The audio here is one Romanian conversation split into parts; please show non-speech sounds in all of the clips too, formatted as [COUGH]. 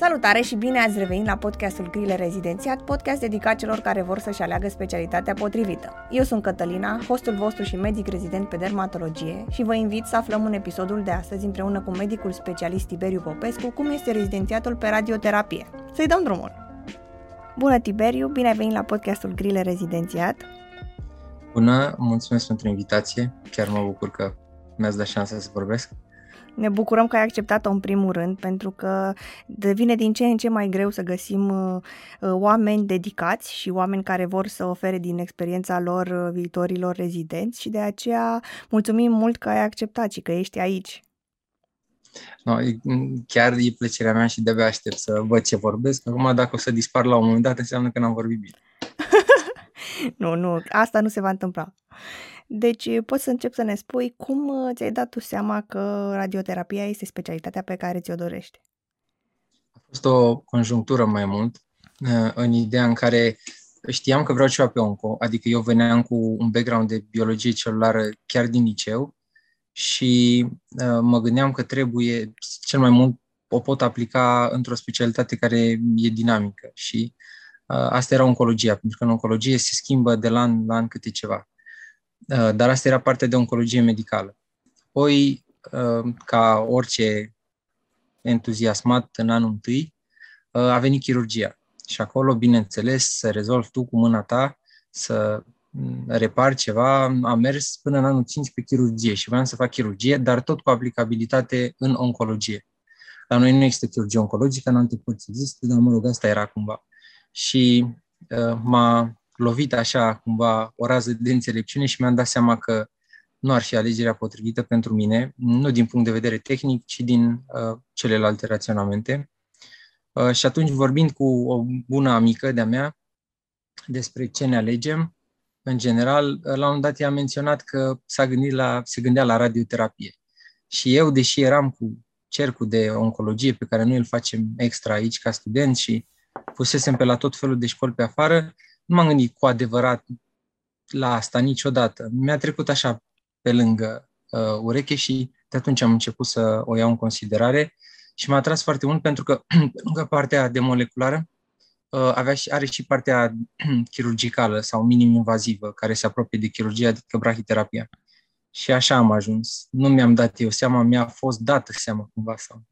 Salutare și bine ați revenit la podcastul Grile Rezidențiat, podcast dedicat celor care vor să-și aleagă specialitatea potrivită. Eu sunt Cătălina, hostul vostru și medic rezident pe dermatologie și vă invit să aflăm în episodul de astăzi împreună cu medicul specialist Tiberiu Popescu cum este rezidențiatul pe radioterapie. Să-i dăm drumul! Bună Tiberiu, bine ai venit la podcastul Grile Rezidențiat. Bună, mulțumesc pentru invitație, chiar mă bucur că mi-ați dat șansa să vorbesc. Ne bucurăm că ai acceptat-o în primul rând, pentru că devine din ce în ce mai greu să găsim uh, uh, oameni dedicați și oameni care vor să ofere din experiența lor uh, viitorilor rezidenți și de aceea mulțumim mult că ai acceptat și că ești aici. No, chiar e plăcerea mea și de-abia aștept să văd ce vorbesc. Acum, dacă o să dispar la un moment dat, înseamnă că n-am vorbit bine. [LAUGHS] nu, nu, asta nu se va întâmpla. Deci poți să încep să ne spui cum uh, ți-ai dat tu seama că radioterapia este specialitatea pe care ți-o dorești? A fost o conjunctură mai mult, uh, în ideea în care știam că vreau ceva pe onco, adică eu veneam cu un background de biologie celulară chiar din liceu și uh, mă gândeam că trebuie, cel mai mult o pot aplica într-o specialitate care e dinamică și asta era oncologia, pentru că în oncologie se schimbă de la an la an câte ceva. Uh, dar asta era parte de oncologie medicală. Apoi, uh, ca orice entuziasmat în anul întâi, uh, a venit chirurgia. Și acolo, bineînțeles, să rezolvi tu cu mâna ta, să mm, repar ceva, am mers până în anul 5 pe chirurgie și vreau să fac chirurgie, dar tot cu aplicabilitate în oncologie. La noi nu există chirurgie oncologică, în alte părți există, dar mă rog, asta era cumva. Și uh, m-a lovit așa cumva o rază de înțelepciune și mi-am dat seama că nu ar fi alegerea potrivită pentru mine, nu din punct de vedere tehnic, ci din uh, celelalte raționamente. Uh, și atunci, vorbind cu o bună amică de-a mea despre ce ne alegem, în general, uh, la un moment dat i-a menționat că s-a gândit la, se gândea la radioterapie. Și eu, deși eram cu cercul de oncologie pe care noi îl facem extra aici ca student și pusesem pe la tot felul de școli pe afară, nu m-am gândit cu adevărat la asta niciodată. Mi-a trecut așa pe lângă uh, ureche și de atunci am început să o iau în considerare și m-a atras foarte mult pentru că, [CLEARS THROAT] pe lângă partea de moleculară, uh, avea și, are și partea [CLEARS THROAT] chirurgicală sau minim-invazivă, care se apropie de chirurgie, adică brahiterapia. Și așa am ajuns. Nu mi-am dat eu seama, mi-a fost dată seama cumva sau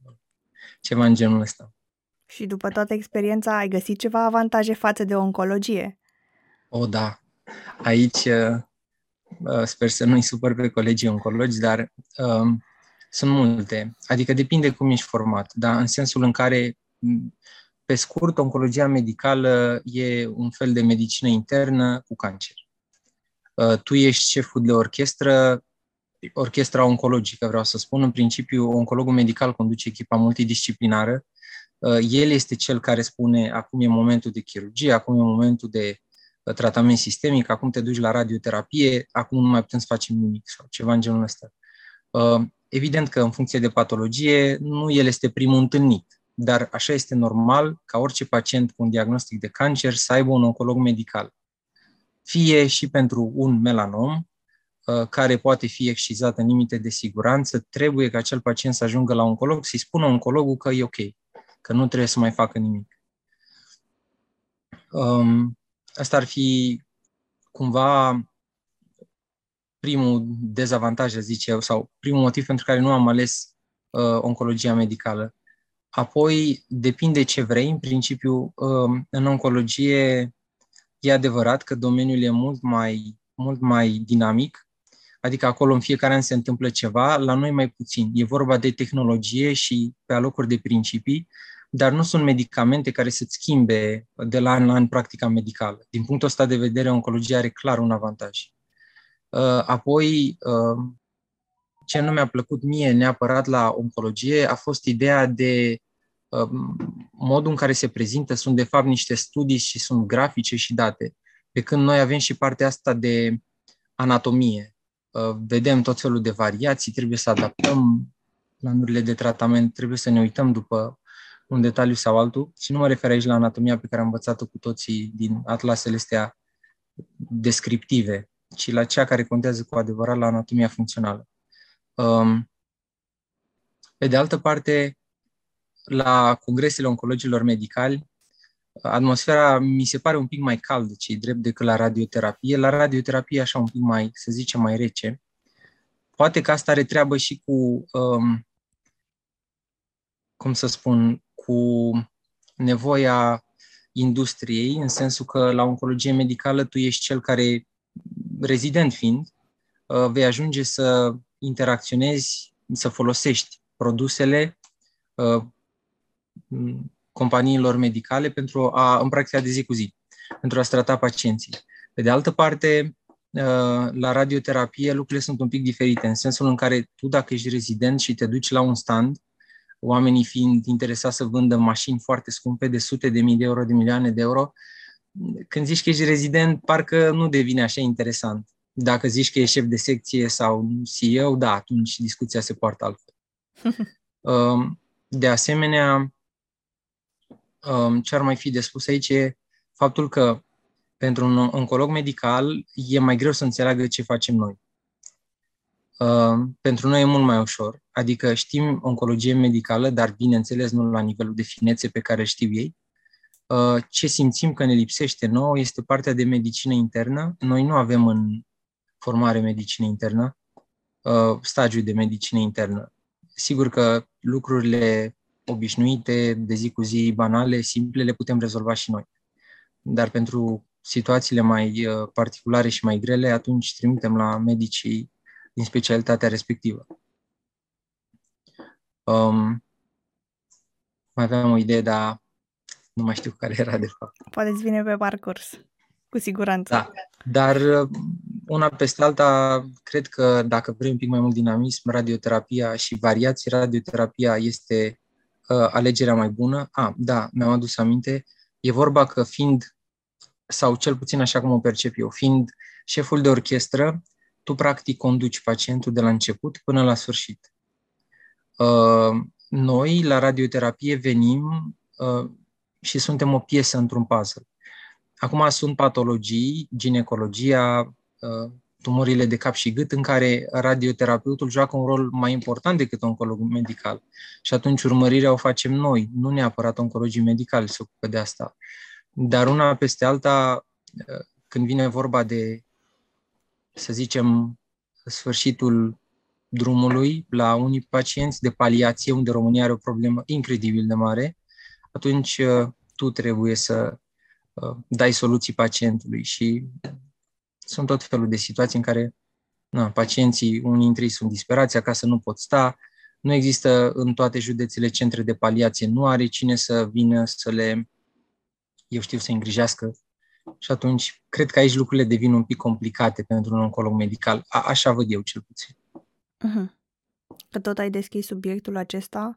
ceva în genul ăsta. Și după toată experiența ai găsit ceva avantaje față de oncologie? O, da. Aici uh, uh, sper să nu-i supăr pe colegii oncologi, dar um, sunt multe. Adică depinde cum ești format, da? în sensul în care, pe scurt, oncologia medicală e un fel de medicină internă cu cancer. Uh, tu ești șeful de orchestră, orchestra oncologică, vreau să spun. În principiu, oncologul medical conduce echipa multidisciplinară. El este cel care spune acum e momentul de chirurgie, acum e momentul de tratament sistemic, acum te duci la radioterapie, acum nu mai putem să facem nimic sau ceva în genul ăsta. Uh, evident că în funcție de patologie, nu el este primul întâlnit, dar așa este normal ca orice pacient cu un diagnostic de cancer să aibă un oncolog medical. Fie și pentru un melanom, uh, care poate fi excizat în limite de siguranță, trebuie ca acel pacient să ajungă la oncolog, să-i spună oncologul că e ok, că nu trebuie să mai facă nimic. Um, Asta ar fi cumva primul dezavantaj, zice eu, sau primul motiv pentru care nu am ales uh, oncologia medicală. Apoi, depinde ce vrei. În principiu, uh, în oncologie e adevărat că domeniul e mult mai, mult mai dinamic, adică acolo în fiecare an se întâmplă ceva, la noi mai puțin. E vorba de tehnologie și pe alocuri de principii, dar nu sunt medicamente care să-ți schimbe de la an la an practica medicală. Din punctul ăsta de vedere, oncologia are clar un avantaj. Uh, apoi, uh, ce nu mi-a plăcut mie neapărat la oncologie a fost ideea de uh, modul în care se prezintă, sunt de fapt niște studii și sunt grafice și date. Pe când noi avem și partea asta de anatomie. Vedem tot felul de variații, trebuie să adaptăm planurile de tratament, trebuie să ne uităm după un detaliu sau altul și nu mă refer aici la anatomia pe care am învățat-o cu toții din atlasele astea descriptive, ci la cea care contează cu adevărat la anatomia funcțională. Um, pe de altă parte, la congresele oncologilor medicali, atmosfera mi se pare un pic mai caldă, ce drept, decât la radioterapie. La radioterapie așa un pic mai, să zicem, mai rece. Poate că asta are treabă și cu, um, cum să spun, cu nevoia industriei, în sensul că la oncologie medicală tu ești cel care, rezident fiind, uh, vei ajunge să interacționezi, să folosești produsele uh, companiilor medicale pentru a, în practica de zi cu zi, pentru a trata pacienții. Pe de altă parte, uh, la radioterapie lucrurile sunt un pic diferite, în sensul în care tu, dacă ești rezident și te duci la un stand, oamenii fiind interesați să vândă mașini foarte scumpe de sute de mii de euro, de milioane de euro, când zici că ești rezident, parcă nu devine așa interesant. Dacă zici că ești șef de secție sau CEO, da, atunci discuția se poartă altfel. [LAUGHS] Um, de asemenea, um, ce ar mai fi de spus aici e faptul că pentru un oncolog medical e mai greu să înțeleagă ce facem noi. Um, pentru noi e mult mai ușor, adică știm oncologie medicală, dar bineînțeles nu la nivelul de finețe pe care știu ei. Uh, ce simțim că ne lipsește nouă este partea de medicină internă. Noi nu avem în formare medicină internă, uh, stagiu de medicină internă. Sigur că lucrurile obișnuite, de zi cu zi, banale, simple, le putem rezolva și noi. Dar pentru situațiile mai uh, particulare și mai grele, atunci trimitem la medicii din specialitatea respectivă. Um, mai aveam o idee, dar nu mai știu care era de fapt. Poate îți vine pe parcurs, cu siguranță. Da, dar uh, una peste alta, cred că dacă vrei un pic mai mult dinamism, radioterapia și variații, radioterapia este uh, alegerea mai bună. Ah, da, mi-am adus aminte. E vorba că fiind, sau cel puțin așa cum o percep eu, fiind șeful de orchestră, tu practic conduci pacientul de la început până la sfârșit. Uh, noi, la radioterapie, venim uh, și suntem o piesă într-un puzzle. Acum sunt patologii, ginecologia, uh, tumorile de cap și gât, în care radioterapeutul joacă un rol mai important decât oncologul medical. Și atunci urmărirea o facem noi, nu neapărat oncologii medicali se ocupă de asta. Dar una peste alta, când vine vorba de, să zicem, sfârșitul drumului la unii pacienți de paliație, unde România are o problemă incredibil de mare, atunci uh, tu trebuie să uh, dai soluții pacientului și sunt tot felul de situații în care na, pacienții, unii dintre ei sunt disperați, acasă nu pot sta, nu există în toate județele centre de paliație, nu are cine să vină să le, eu știu, să îngrijească. Și atunci, cred că aici lucrurile devin un pic complicate pentru un oncolog medical. A, așa văd eu cel puțin. Uh-huh. Că tot ai deschis subiectul acesta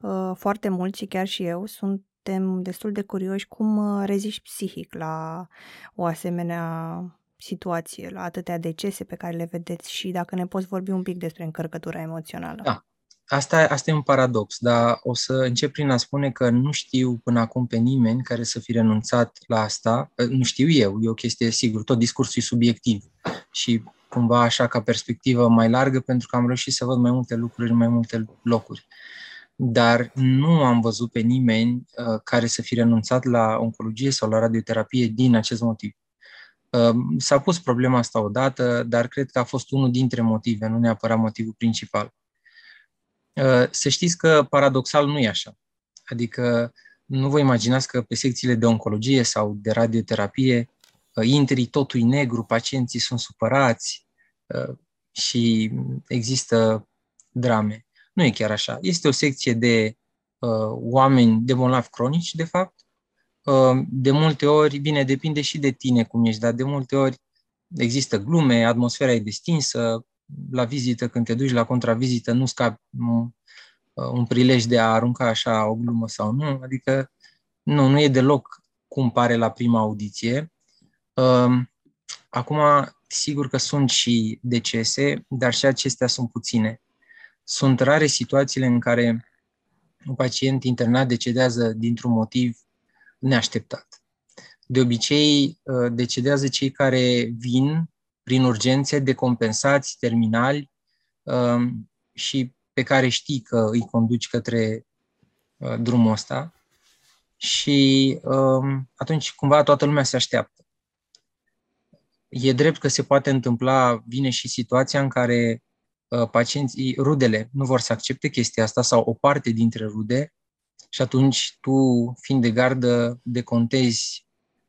uh, foarte mult și chiar și eu suntem destul de curioși cum uh, reziști psihic la o asemenea situație, la atâtea decese pe care le vedeți și dacă ne poți vorbi un pic despre încărcătura emoțională. Da. Asta, asta e un paradox, dar o să încep prin a spune că nu știu până acum pe nimeni care să fi renunțat la asta. Nu știu eu, e o chestie, sigur, tot discursul e subiectiv și cumva așa ca perspectivă mai largă pentru că am reușit să văd mai multe lucruri în mai multe locuri. Dar nu am văzut pe nimeni uh, care să fi renunțat la oncologie sau la radioterapie din acest motiv. Uh, s-a pus problema asta odată, dar cred că a fost unul dintre motive, nu neapărat motivul principal. Uh, să știți că paradoxal nu e așa. Adică nu vă imaginați că pe secțiile de oncologie sau de radioterapie uh, intri, totul e negru, pacienții sunt supărați, Uh, și există drame. Nu e chiar așa. Este o secție de uh, oameni de bolnavi cronici, de fapt. Uh, de multe ori, bine, depinde și de tine cum ești, dar de multe ori există glume, atmosfera e destinsă, la vizită, când te duci la contravizită, nu scapi nu, uh, un prilej de a arunca așa o glumă sau nu, adică nu, nu e deloc cum pare la prima audiție. Uh, acum, Sigur că sunt și decese, dar și acestea sunt puține. Sunt rare situațiile în care un pacient internat decedează dintr-un motiv neașteptat. De obicei, uh, decedează cei care vin prin urgențe decompensați, terminali um, și pe care știi că îi conduci către uh, drumul ăsta și um, atunci cumva toată lumea se așteaptă. E drept că se poate întâmpla, vine și situația în care uh, pacienții, rudele, nu vor să accepte chestia asta sau o parte dintre rude și atunci tu, fiind de gardă, decontezi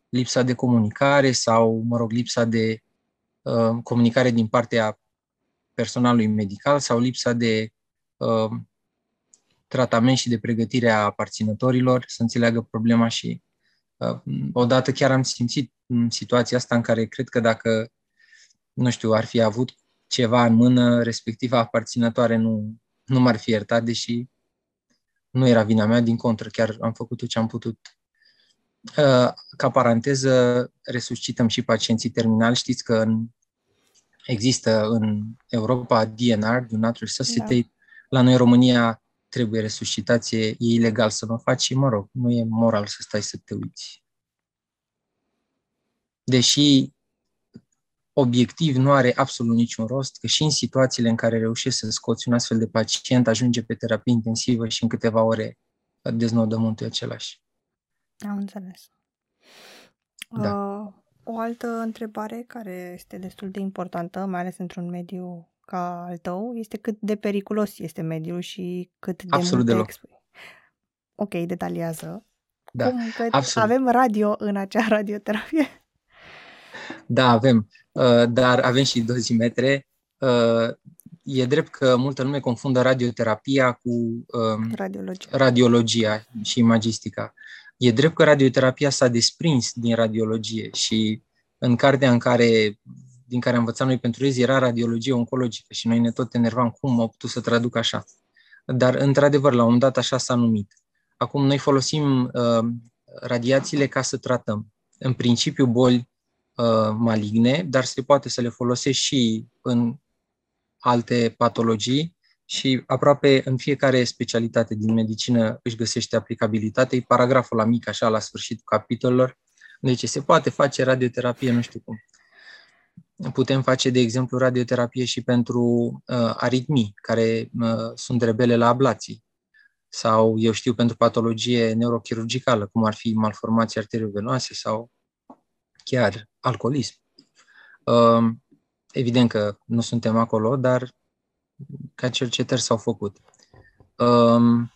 lipsa de comunicare sau, mă rog, lipsa de uh, comunicare din partea personalului medical sau lipsa de uh, tratament și de pregătire a aparținătorilor să înțeleagă problema și uh, odată chiar am simțit situația asta în care cred că dacă, nu știu, ar fi avut ceva în mână, respectiva aparținătoare nu, nu m-ar fi iertat, deși nu era vina mea, din contră, chiar am făcut tot ce am putut. Uh, ca paranteză, resuscităm și pacienții terminali. Știți că în, există în Europa DNR, Do Not Resuscitate. Da. La noi, în România, trebuie resuscitație, e ilegal să mă faci și, mă rog, nu e moral să stai să te uiți. Deși obiectiv nu are absolut niciun rost, că și în situațiile în care reușești să scoți un astfel de pacient, ajunge pe terapie intensivă și în câteva ore deznodământul e același. Am înțeles. Da. Uh, o altă întrebare care este destul de importantă, mai ales într-un mediu ca al tău, este cât de periculos este mediul și cât de Absolut deloc. Exp- ok, detaliază. Da, Cum că absolut. avem radio în acea [LAUGHS] radioterapie? Da, avem, uh, dar avem și dozimetre. Uh, e drept că multă lume confundă radioterapia cu um, radiologia. radiologia și imagistica. E drept că radioterapia s-a desprins din radiologie și în cartea în care, din care am învățat noi pentru rezi era radiologie oncologică și noi ne tot enervam cum au putut să traduc așa. Dar, într-adevăr, la un moment dat așa s-a numit. Acum noi folosim uh, radiațiile ca să tratăm. În principiu, boli uh, maligne, dar se poate să le folosești și în alte patologii și aproape în fiecare specialitate din medicină își găsește aplicabilitate. E paragraful la mic, așa, la sfârșitul capitolelor. Deci se poate face radioterapie, nu știu cum. Putem face, de exemplu, radioterapie și pentru uh, aritmii, care uh, sunt rebele la ablații. Sau, eu știu, pentru patologie neurochirurgicală, cum ar fi malformații arteriovenoase sau chiar alcoolism. Uh, evident că nu suntem acolo, dar ca cercetări s-au făcut. Um,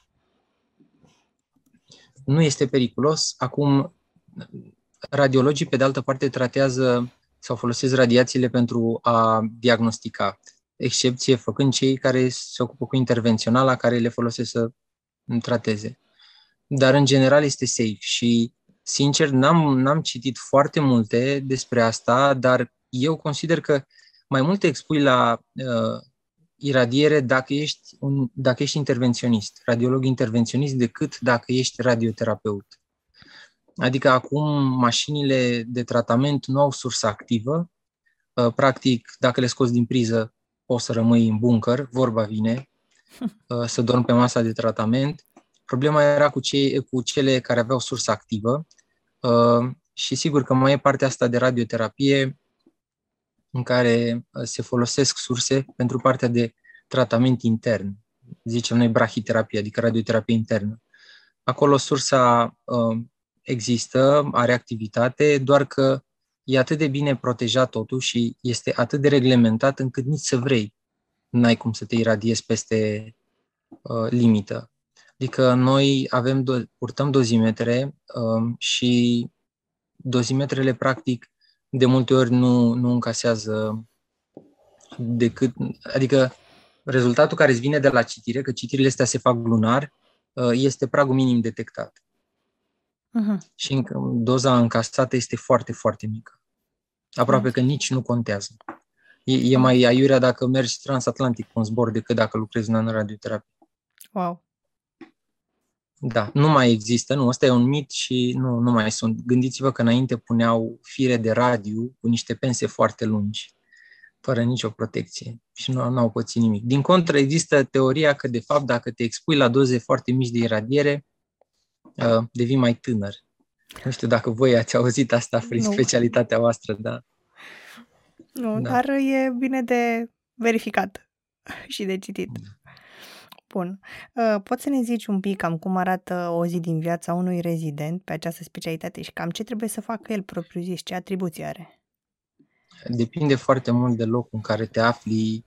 nu este periculos. Acum, radiologii, pe de altă parte, tratează sau folosesc radiațiile pentru a diagnostica, excepție făcând cei care se ocupă cu intervenționala, care le folosesc să trateze. Dar, în general, este safe și, sincer, n-am, n-am citit foarte multe despre asta, dar eu consider că mai mult te expui la uh, iradiere dacă ești, un, dacă ești intervenționist, radiolog intervenționist, decât dacă ești radioterapeut. Adică acum mașinile de tratament nu au sursă activă. Uh, practic, dacă le scoți din priză, poți să rămâi în bunker, vorba vine, uh, să dormi pe masa de tratament. Problema era cu, cei, cu cele care aveau sursă activă uh, și sigur că mai e partea asta de radioterapie în care uh, se folosesc surse pentru partea de tratament intern, zicem noi brahiterapie, adică radioterapie internă. Acolo sursa uh, există, are activitate, doar că e atât de bine protejat totul și este atât de reglementat încât nici să vrei n-ai cum să te iradiezi peste uh, limită. Adică noi avem, do- purtăm dozimetre uh, și dozimetrele practic de multe ori nu, nu încasează decât, adică rezultatul care îți vine de la citire, că citirile astea se fac lunar, uh, este pragul minim detectat. Uh-huh. Și doza încasată este foarte, foarte mică. Aproape uh-huh. că nici nu contează. E, e mai aiurea dacă mergi transatlantic cu un zbor decât dacă lucrezi în radioterapie. Wow. Da, nu mai există, nu, ăsta e un mit și nu, nu mai sunt. Gândiți-vă că înainte puneau fire de radio cu niște pense foarte lungi, fără nicio protecție și nu, nu au pățit nimic. Din contră, există teoria că, de fapt, dacă te expui la doze foarte mici de iradiere, uh, devii mai tânăr. Nu știu dacă voi ați auzit asta prin nu. specialitatea voastră, da. Nu, da. dar e bine de verificat și de citit. Bun. Uh, poți să ne zici un pic cam cum arată o zi din viața unui rezident pe această specialitate și cam ce trebuie să facă el propriu-zis, ce atribuții are? Depinde foarte mult de locul în care te afli,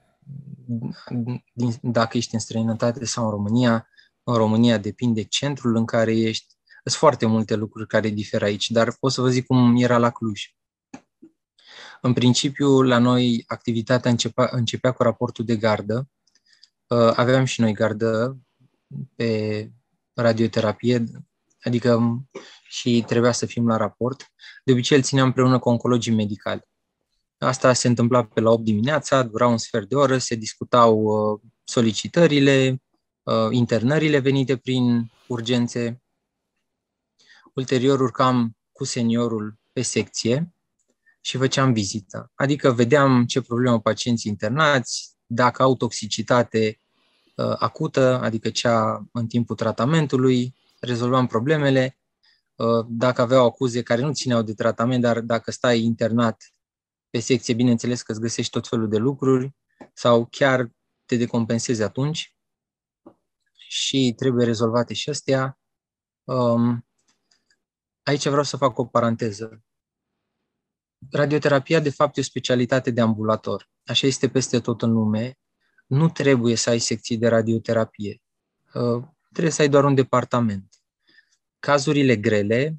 din, dacă ești în străinătate sau în România. În România depinde centrul în care ești. Sunt foarte multe lucruri care diferă aici, dar pot să vă zic cum era la Cluj. În principiu, la noi activitatea începea, începea cu raportul de gardă. Uh, aveam și noi gardă pe radioterapie, adică și trebuia să fim la raport. De obicei îl țineam împreună cu oncologii medicali. Asta se întâmpla pe la 8 dimineața, dura un sfert de oră, se discutau uh, solicitările, uh, internările venite prin urgențe. Ulterior urcam cu seniorul pe secție și făceam vizită. Adică vedeam ce problemă pacienții internați, dacă au toxicitate uh, acută, adică cea în timpul tratamentului, rezolvam problemele. Uh, dacă aveau acuze care nu țineau de tratament, dar dacă stai internat pe secție, bineînțeles că îți găsești tot felul de lucruri sau chiar te decompensezi atunci și trebuie rezolvate și astea. Um, aici vreau să fac o paranteză. Radioterapia, de fapt, e o specialitate de ambulator. Așa este peste tot în lume. Nu trebuie să ai secții de radioterapie. Uh, trebuie să ai doar un departament. Cazurile grele,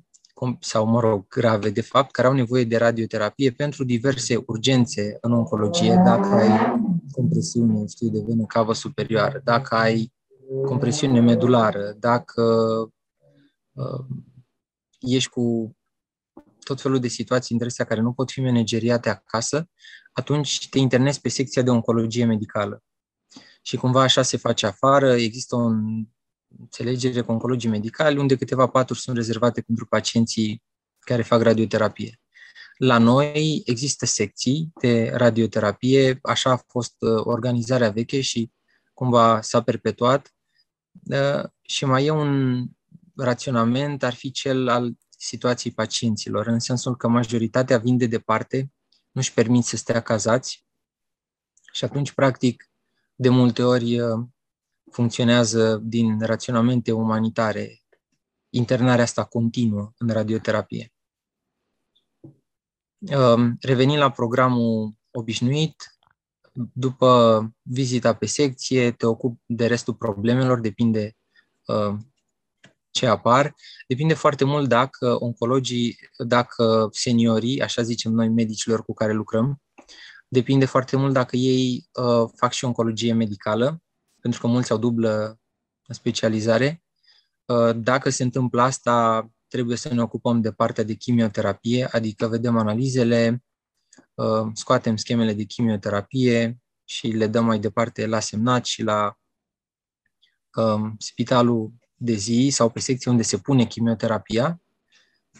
sau, mă rog, grave, de fapt, care au nevoie de radioterapie pentru diverse urgențe în oncologie, dacă ai compresiune, știu, de venă cavă superioară, dacă ai compresiune medulară, dacă uh, ești cu tot felul de situații între astea care nu pot fi manageriate acasă, atunci te internezi pe secția de oncologie medicală. Și cumva așa se face afară, există o înțelegere cu oncologii medicali, unde câteva paturi sunt rezervate pentru pacienții care fac radioterapie. La noi există secții de radioterapie, așa a fost uh, organizarea veche și cumva s-a perpetuat. Uh, și mai e un raționament, ar fi cel al situației pacienților, în sensul că majoritatea vin de departe, nu-și permit să stea cazați și atunci, practic, de multe ori uh, funcționează din raționamente umanitare internarea asta continuă în radioterapie. Uh, revenind la programul obișnuit, după vizita pe secție, te ocupi de restul problemelor, depinde uh, ce apar, depinde foarte mult dacă oncologii, dacă seniorii, așa zicem noi medicilor cu care lucrăm, depinde foarte mult dacă ei uh, fac și oncologie medicală, pentru că mulți au dublă specializare. Uh, dacă se întâmplă asta, trebuie să ne ocupăm de partea de chimioterapie, adică vedem analizele, uh, scoatem schemele de chimioterapie și le dăm mai departe la semnat și la uh, spitalul de zi sau pe secție unde se pune chimioterapia.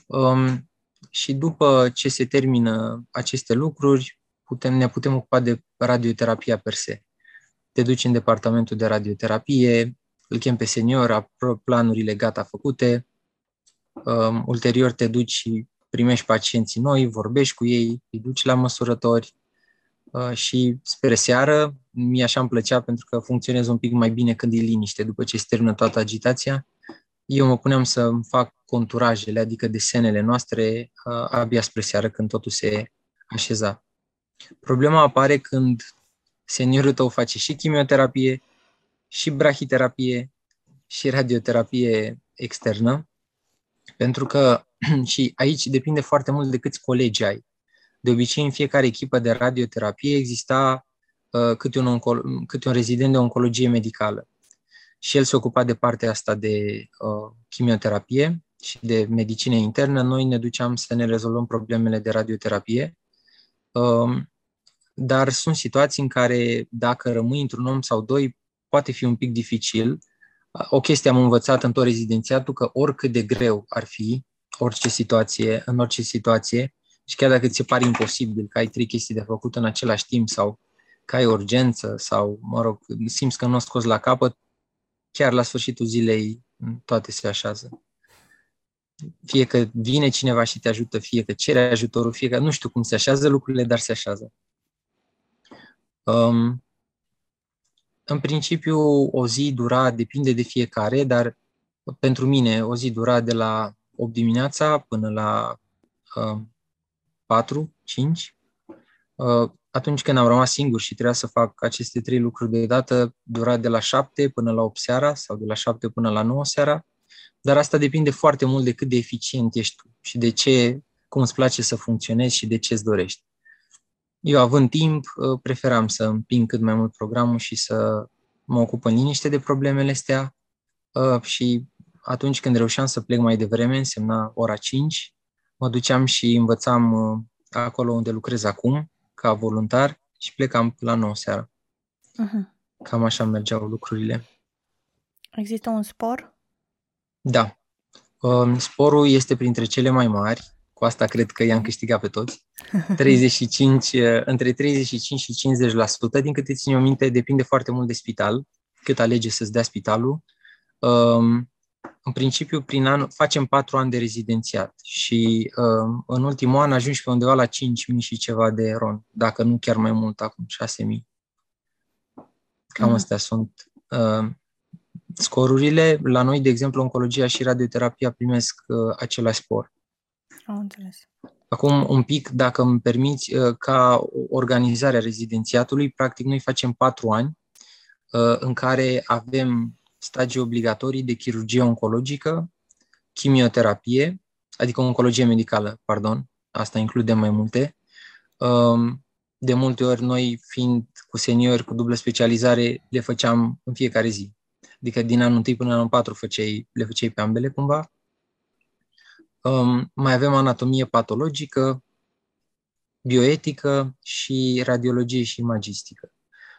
Um, și după ce se termină aceste lucruri, putem, ne putem ocupa de radioterapia per se. Te duci în departamentul de radioterapie, îl chem pe senior, planurile gata făcute, um, ulterior te duci și primești pacienții noi, vorbești cu ei, îi duci la măsurători, Uh, și spre seară, mie așa îmi plăcea pentru că funcționez un pic mai bine când e liniște, după ce se termină toată agitația. Eu mă puneam să fac conturajele, adică desenele noastre, uh, abia spre seară, când totul se așeza. Problema apare când seniorul tău face și chimioterapie, și brahiterapie, și radioterapie externă, pentru că [CLEARS THROAT] și aici depinde foarte mult de câți colegi ai. De obicei, în fiecare echipă de radioterapie exista uh, câte, un onco- câte un rezident de oncologie medicală. Și el se ocupa de partea asta de uh, chimioterapie și de medicină internă. Noi ne duceam să ne rezolvăm problemele de radioterapie. Uh, dar sunt situații în care, dacă rămâi într-un om sau doi, poate fi un pic dificil. O chestie am învățat în tot rezidențiatul, că oricât de greu ar fi, orice situație, în orice situație, și chiar dacă ți se pare imposibil că ai trei chestii de făcut în același timp sau că ai urgență sau, mă rog, simți că nu o scos la capăt, chiar la sfârșitul zilei toate se așează. Fie că vine cineva și te ajută, fie că cere ajutorul, fie că nu știu cum se așează lucrurile, dar se așează. Um, în principiu, o zi dura, depinde de fiecare, dar pentru mine o zi dura de la 8 dimineața până la uh, 4, 5. Uh, atunci când am rămas singur și trebuia să fac aceste trei lucruri deodată, dura de la 7 până la 8 seara sau de la 7 până la 9 seara, dar asta depinde foarte mult de cât de eficient ești tu și de ce, cum îți place să funcționezi și de ce îți dorești. Eu, având timp, uh, preferam să împing cât mai mult programul și să mă ocup în liniște de problemele astea uh, și atunci când reușeam să plec mai devreme, însemna ora 5, mă duceam și învățam uh, acolo unde lucrez acum, ca voluntar, și plecam la 9 seara. Uh-huh. Cam așa mergeau lucrurile. Există un spor? Da. Um, sporul este printre cele mai mari. Cu asta cred că i-am câștigat pe toți. [LAUGHS] 35, uh, între 35 și 50%, din câte țin eu minte, depinde foarte mult de spital, cât alege să-ți dea spitalul. Um, în principiu, prin an, facem patru ani de rezidențiat și uh, în ultimul an ajungi pe undeva la 5.000 și ceva de ron, dacă nu chiar mai mult acum, 6.000. Cam mm. astea sunt uh, scorurile. La noi, de exemplu, oncologia și radioterapia primesc uh, același spor. Am înțeles. Acum, un pic, dacă îmi permiți, uh, ca organizarea rezidențiatului, practic noi facem patru ani uh, în care avem stagii obligatorii de chirurgie oncologică, chimioterapie, adică oncologie medicală, pardon, asta include mai multe. Um, de multe ori noi, fiind cu seniori cu dublă specializare, le făceam în fiecare zi. Adică din anul 1 până în anul 4 făceai, le făceai pe ambele cumva. Um, mai avem anatomie patologică, bioetică și radiologie și imagistică.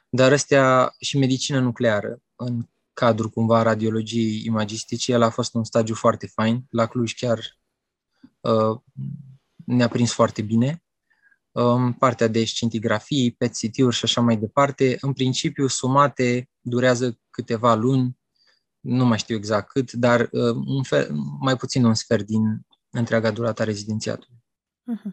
Dar astea și medicină nucleară, în cadru cumva radiologiei imagistice. El a fost un stagiu foarte fain. La Cluj chiar uh, ne-a prins foarte bine. Um, partea de scintigrafii, PET-CT-uri și așa mai departe. În principiu, sumate durează câteva luni, nu mai știu exact cât, dar uh, un fel, mai puțin un sfert din întreaga durată rezidențiatului. Uh-huh.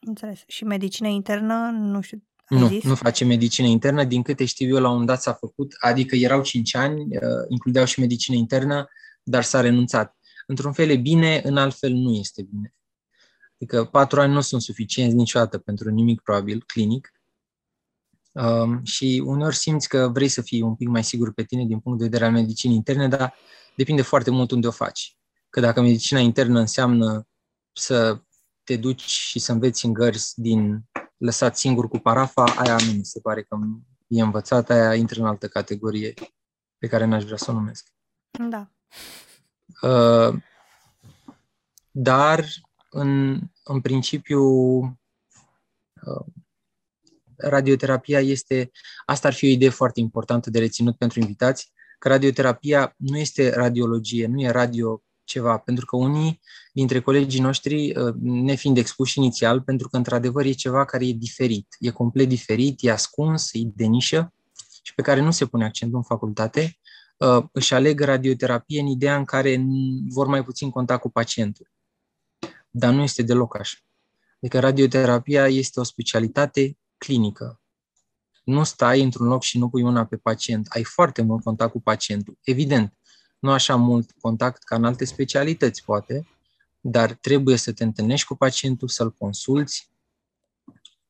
Înțeles. Și medicină internă, nu știu, nu, zis? nu face medicină internă. Din câte știu eu, la un dat s-a făcut, adică erau 5 ani, uh, includeau și medicină internă, dar s-a renunțat. Într-un fel e bine, în alt fel nu este bine. Adică patru ani nu sunt suficienți niciodată pentru nimic probabil clinic. Um, și uneori simți că vrei să fii un pic mai sigur pe tine din punct de vedere al medicinii interne, dar depinde foarte mult unde o faci. Că dacă medicina internă înseamnă să te duci și să înveți în gărzi din lăsat singur cu parafa, aia nu mi se pare că e învățat, aia intră în altă categorie pe care n-aș vrea să o numesc. Da. Uh, dar, în, în principiu, uh, radioterapia este, asta ar fi o idee foarte importantă de reținut pentru invitați, că radioterapia nu este radiologie, nu e radio ceva, pentru că unii dintre colegii noștri, uh, ne fiind expuși inițial, pentru că într-adevăr e ceva care e diferit, e complet diferit, e ascuns, e de nișă și pe care nu se pune accentul în facultate, uh, își aleg radioterapie în ideea în care vor mai puțin contact cu pacientul. Dar nu este deloc așa. Adică radioterapia este o specialitate clinică. Nu stai într-un loc și nu pui mâna pe pacient. Ai foarte mult contact cu pacientul. Evident, nu așa mult contact ca în alte specialități, poate, dar trebuie să te întâlnești cu pacientul, să-l consulți,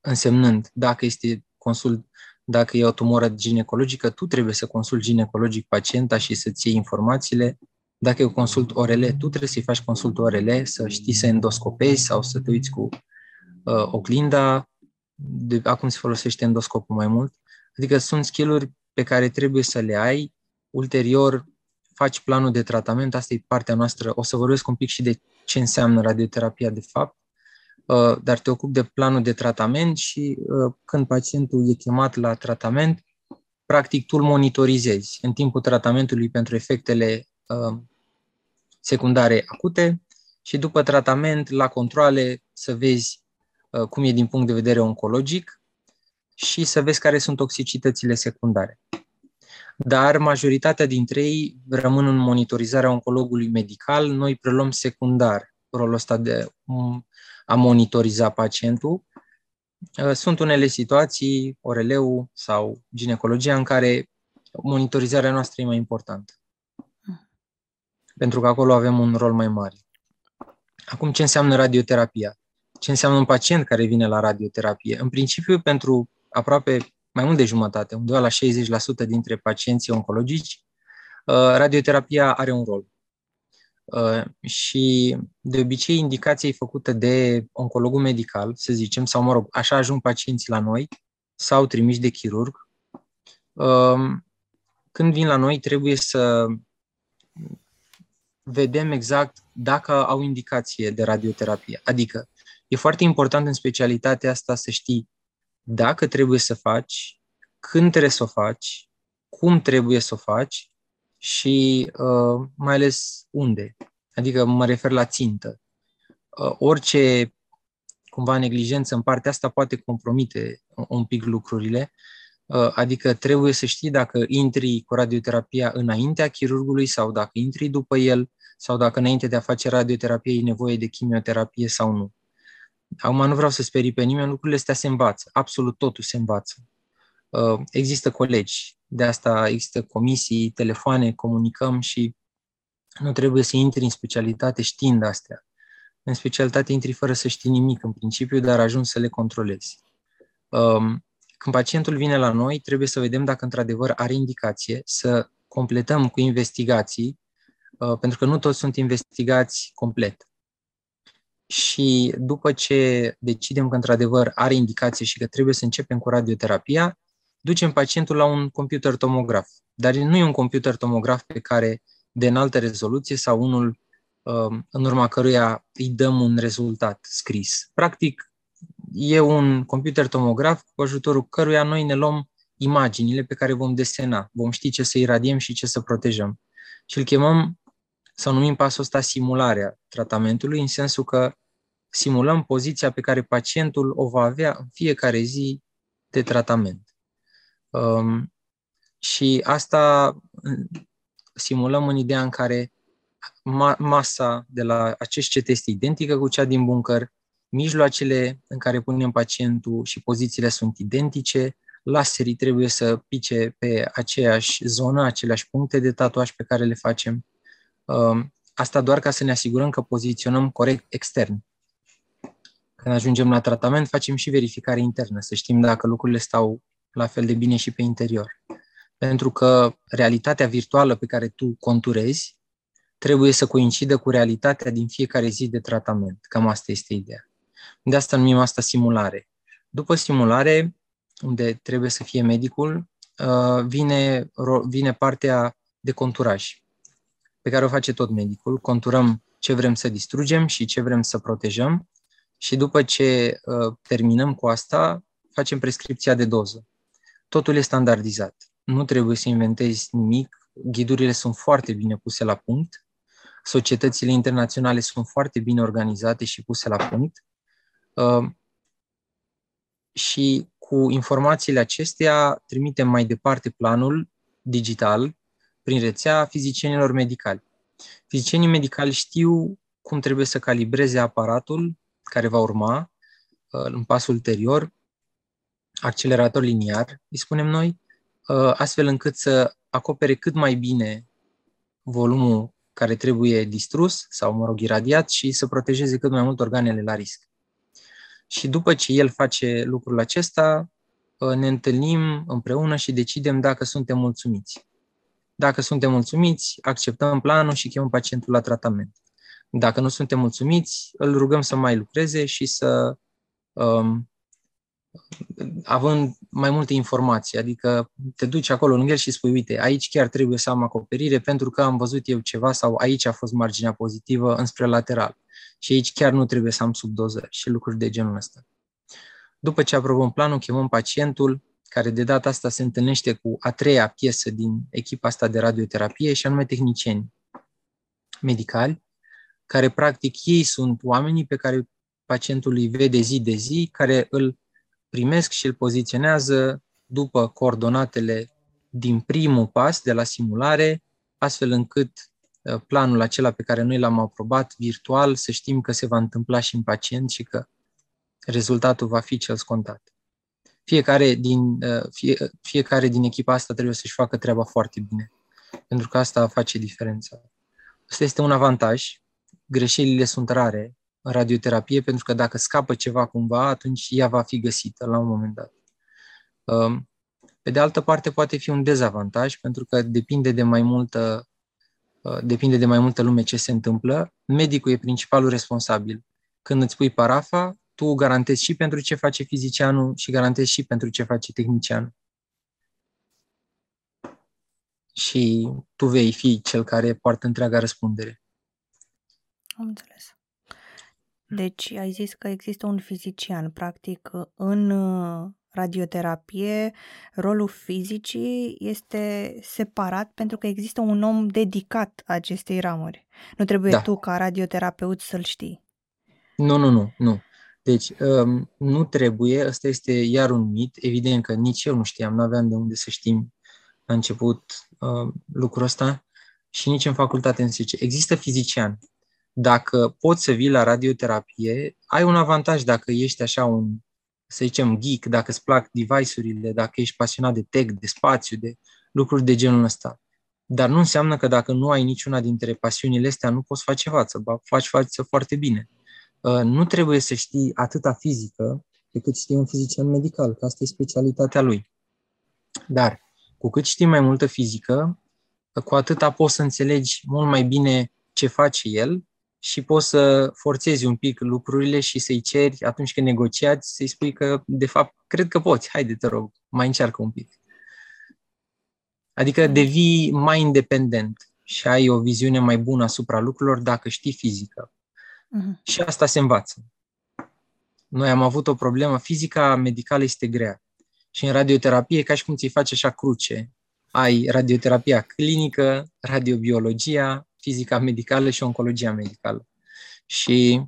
însemnând, dacă este consult, dacă e o tumoră ginecologică, tu trebuie să consulti ginecologic pacienta și să-ți iei informațiile. Dacă e o consult ORL, tu trebuie să-i faci consult ORL, să știi să endoscopezi sau să te uiți cu uh, oglinda. De, acum se folosește endoscopul mai mult. Adică sunt skill pe care trebuie să le ai. Ulterior, faci planul de tratament, asta e partea noastră. O să vorbesc un pic și de ce înseamnă radioterapia de fapt, uh, dar te ocupi de planul de tratament și uh, când pacientul e chemat la tratament, practic tu îl monitorizezi în timpul tratamentului pentru efectele uh, secundare acute și după tratament, la controle, să vezi cum e din punct de vedere oncologic și să vezi care sunt toxicitățile secundare dar majoritatea dintre ei rămân în monitorizarea oncologului medical. Noi preluăm secundar rolul ăsta de um, a monitoriza pacientul. Uh, sunt unele situații, oreleu sau ginecologia, în care monitorizarea noastră e mai importantă. Pentru că acolo avem un rol mai mare. Acum, ce înseamnă radioterapia? Ce înseamnă un pacient care vine la radioterapie? În principiu, pentru aproape mai mult de jumătate, undeva la 60% dintre pacienții oncologici, uh, radioterapia are un rol. Uh, și de obicei indicația e făcută de oncologul medical, să zicem, sau mă rog, așa ajung pacienții la noi, sau trimiși de chirurg. Uh, când vin la noi, trebuie să vedem exact dacă au indicație de radioterapie. Adică, e foarte important în specialitatea asta să știi dacă trebuie să faci, când trebuie să o faci, cum trebuie să o faci și uh, mai ales unde. Adică mă refer la țintă. Uh, orice cumva neglijență în partea asta poate compromite un pic lucrurile, uh, adică trebuie să știi dacă intri cu radioterapia înaintea chirurgului sau dacă intri după el sau dacă înainte de a face radioterapie e nevoie de chimioterapie sau nu. Acum nu vreau să sperii pe nimeni, lucrurile astea se învață, absolut totul se învață. Uh, există colegi, de asta există comisii, telefoane, comunicăm și nu trebuie să intri în specialitate știind astea. În specialitate intri fără să știi nimic în principiu, dar ajungi să le controlezi. Um, când pacientul vine la noi, trebuie să vedem dacă într-adevăr are indicație, să completăm cu investigații, uh, pentru că nu toți sunt investigați complet. Și după ce decidem că într-adevăr are indicație și că trebuie să începem cu radioterapia, ducem pacientul la un computer tomograf. Dar nu e un computer tomograf pe care de înaltă rezoluție sau unul um, în urma căruia îi dăm un rezultat scris. Practic, e un computer tomograf cu ajutorul căruia noi ne luăm imaginile pe care vom desena, vom ști ce să iradiem și ce să protejăm. Și îl chemăm, sau numim pasul ăsta simularea tratamentului, în sensul că simulăm poziția pe care pacientul o va avea în fiecare zi de tratament. Um, și asta simulăm în ideea în care ma- masa de la acest CT este identică cu cea din buncăr, mijloacele în care punem pacientul și pozițiile sunt identice, laserii trebuie să pice pe aceeași zonă, aceleași puncte de tatuaj pe care le facem. Um, asta doar ca să ne asigurăm că poziționăm corect extern. Când ajungem la tratament, facem și verificare internă, să știm dacă lucrurile stau la fel de bine și pe interior. Pentru că realitatea virtuală pe care tu conturezi trebuie să coincidă cu realitatea din fiecare zi de tratament. Cam asta este ideea. De asta numim asta simulare. După simulare, unde trebuie să fie medicul, uh, vine, vine partea de conturaj, pe care o face tot medicul. Conturăm ce vrem să distrugem și ce vrem să protejăm și după ce uh, terminăm cu asta, facem prescripția de doză. Totul e standardizat. Nu trebuie să inventezi nimic. Ghidurile sunt foarte bine puse la punct. Societățile internaționale sunt foarte bine organizate și puse la punct. Uh, și cu informațiile acestea trimitem mai departe planul digital prin rețea fizicienilor medicali. Fizicienii medicali știu cum trebuie să calibreze aparatul care va urma uh, în pasul ulterior, accelerator liniar, îi spunem noi, uh, astfel încât să acopere cât mai bine volumul care trebuie distrus sau, mă rog, iradiat și să protejeze cât mai mult organele la risc. Și după ce el face lucrul acesta, uh, ne întâlnim împreună și decidem dacă suntem mulțumiți. Dacă suntem mulțumiți, acceptăm planul și chemăm pacientul la tratament. Dacă nu suntem mulțumiți, îl rugăm să mai lucreze și să, um, având mai multe informații, adică te duci acolo lângă el și spui, uite, aici chiar trebuie să am acoperire pentru că am văzut eu ceva sau aici a fost marginea pozitivă înspre lateral și aici chiar nu trebuie să am subdozări și lucruri de genul ăsta. După ce aprobăm planul, chemăm pacientul, care de data asta se întâlnește cu a treia piesă din echipa asta de radioterapie și anume tehnicieni medicali, care practic ei sunt oamenii pe care pacientul îi vede zi de zi, care îl primesc și îl poziționează după coordonatele din primul pas de la simulare, astfel încât uh, planul acela pe care noi l-am aprobat virtual, să știm că se va întâmpla și în pacient și că rezultatul va fi cel scontat. fiecare din, uh, fie, fiecare din echipa asta trebuie să-și facă treaba foarte bine, pentru că asta face diferența. Asta este un avantaj. Greșelile sunt rare în radioterapie, pentru că dacă scapă ceva cumva, atunci ea va fi găsită la un moment dat. Um, pe de altă parte, poate fi un dezavantaj, pentru că depinde de mai multă, uh, depinde de mai multă lume ce se întâmplă. Medicul e principalul responsabil. Când îți pui parafa, tu garantezi și pentru ce face fizicianul și garantezi și pentru ce face tehnicianul. Și tu vei fi cel care poartă întreaga răspundere. Am înțeles. Deci ai zis că există un fizician. Practic, în uh, radioterapie, rolul fizicii este separat pentru că există un om dedicat acestei ramuri. Nu trebuie da. tu ca radioterapeut să-l știi. Nu, nu, nu, nu. Deci, um, nu trebuie, ăsta este iar un mit, evident că nici eu nu știam, nu aveam de unde să știm la început uh, lucrul ăsta și nici în facultate în zice, există fizician. Dacă poți să vii la radioterapie, ai un avantaj dacă ești așa un, să zicem, geek, dacă îți plac device-urile, dacă ești pasionat de tech, de spațiu, de lucruri de genul ăsta. Dar nu înseamnă că dacă nu ai niciuna dintre pasiunile astea, nu poți face față, ba faci față foarte bine. Uh, nu trebuie să știi atâta fizică decât știi un fizician medical, că asta e specialitatea lui. Dar cu cât știi mai multă fizică, cu atâta poți să înțelegi mult mai bine ce face el și poți să forțezi un pic lucrurile și să-i ceri atunci când negociați, să-i spui că, de fapt, cred că poți, haide, te rog, mai încearcă un pic. Adică devii mai independent și ai o viziune mai bună asupra lucrurilor dacă știi fizică. Uh-huh. Și asta se învață. Noi am avut o problemă, fizica medicală este grea. Și în radioterapie, ca și cum ți-i faci așa cruce. Ai radioterapia clinică, radiobiologia, fizica medicală și oncologia medicală. Și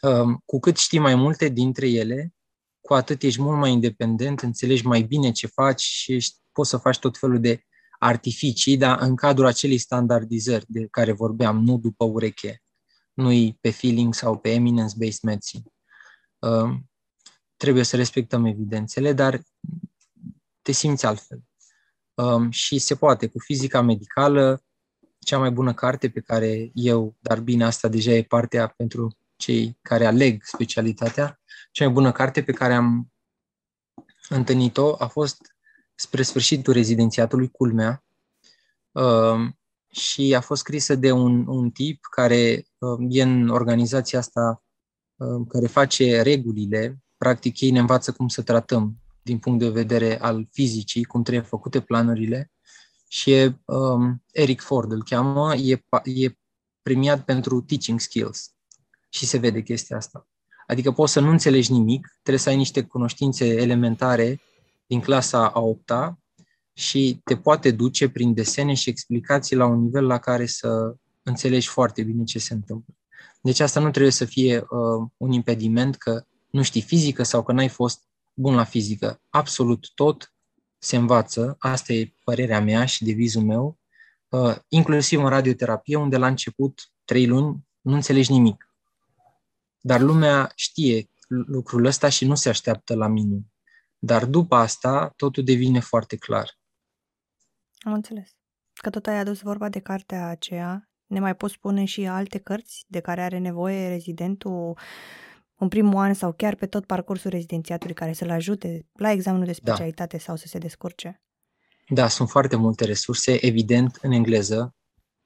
um, cu cât știi mai multe dintre ele, cu atât ești mult mai independent, înțelegi mai bine ce faci și ești, poți să faci tot felul de artificii, dar în cadrul acelei standardizări de care vorbeam, nu după ureche nu-i pe feeling sau pe eminence-based medicine. Uh, trebuie să respectăm evidențele, dar te simți altfel. Uh, și se poate, cu fizica medicală, cea mai bună carte pe care eu, dar bine, asta deja e partea pentru cei care aleg specialitatea, cea mai bună carte pe care am întâlnit-o a fost spre sfârșitul rezidențiatului, culmea, uh, și a fost scrisă de un, un tip care uh, e în organizația asta uh, care face regulile, practic ei ne învață cum să tratăm din punct de vedere al fizicii, cum trebuie făcute planurile și e um, Eric Ford îl cheamă, e, e premiat pentru teaching skills și se vede chestia asta. Adică poți să nu înțelegi nimic, trebuie să ai niște cunoștințe elementare din clasa a 8 și te poate duce prin desene și explicații la un nivel la care să înțelegi foarte bine ce se întâmplă. Deci asta nu trebuie să fie uh, un impediment că nu știi fizică sau că n-ai fost bun la fizică. Absolut tot se învață, asta e părerea mea și devizul meu, uh, inclusiv în radioterapie, unde la început, trei luni, nu înțelegi nimic. Dar lumea știe lucrul ăsta și nu se așteaptă la mine. Dar după asta, totul devine foarte clar. Am înțeles. Că tot ai adus vorba de cartea aceea, ne mai poți spune și alte cărți de care are nevoie rezidentul în primul an sau chiar pe tot parcursul rezidențiatului care să-l ajute la examenul de da. specialitate da. sau să se descurce? Da, sunt foarte multe resurse, evident, în engleză.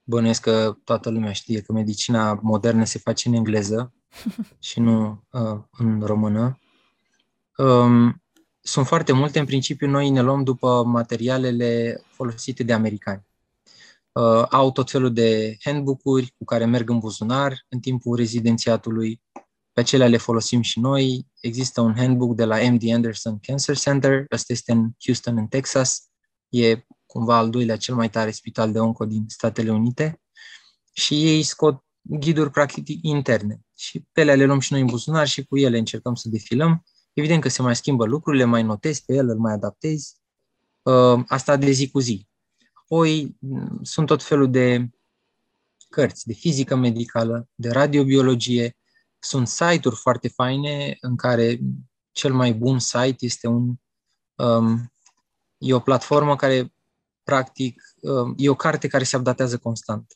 Bănuiesc că toată lumea știe că medicina modernă se face în engleză [LAUGHS] și nu uh, în română. Um, sunt foarte multe. În principiu, noi ne luăm după materialele folosite de americani. Uh, au tot felul de handbook-uri cu care merg în buzunar în timpul rezidențiatului. Pe acelea le folosim și noi. Există un handbook de la MD Anderson Cancer Center. Ăsta este în Houston, în Texas. E cumva al doilea cel mai tare spital de onco din Statele Unite. Și ei scot ghiduri practic interne. Și pe ele le luăm și noi în buzunar și cu ele încercăm să defilăm Evident că se mai schimbă lucrurile, mai notezi pe el, îl mai adaptezi. Uh, asta de zi cu zi. Apoi mm, sunt tot felul de cărți de fizică medicală, de radiobiologie. Sunt site-uri foarte faine în care cel mai bun site este un um, e o platformă care practic um, e o carte care se updatează constant.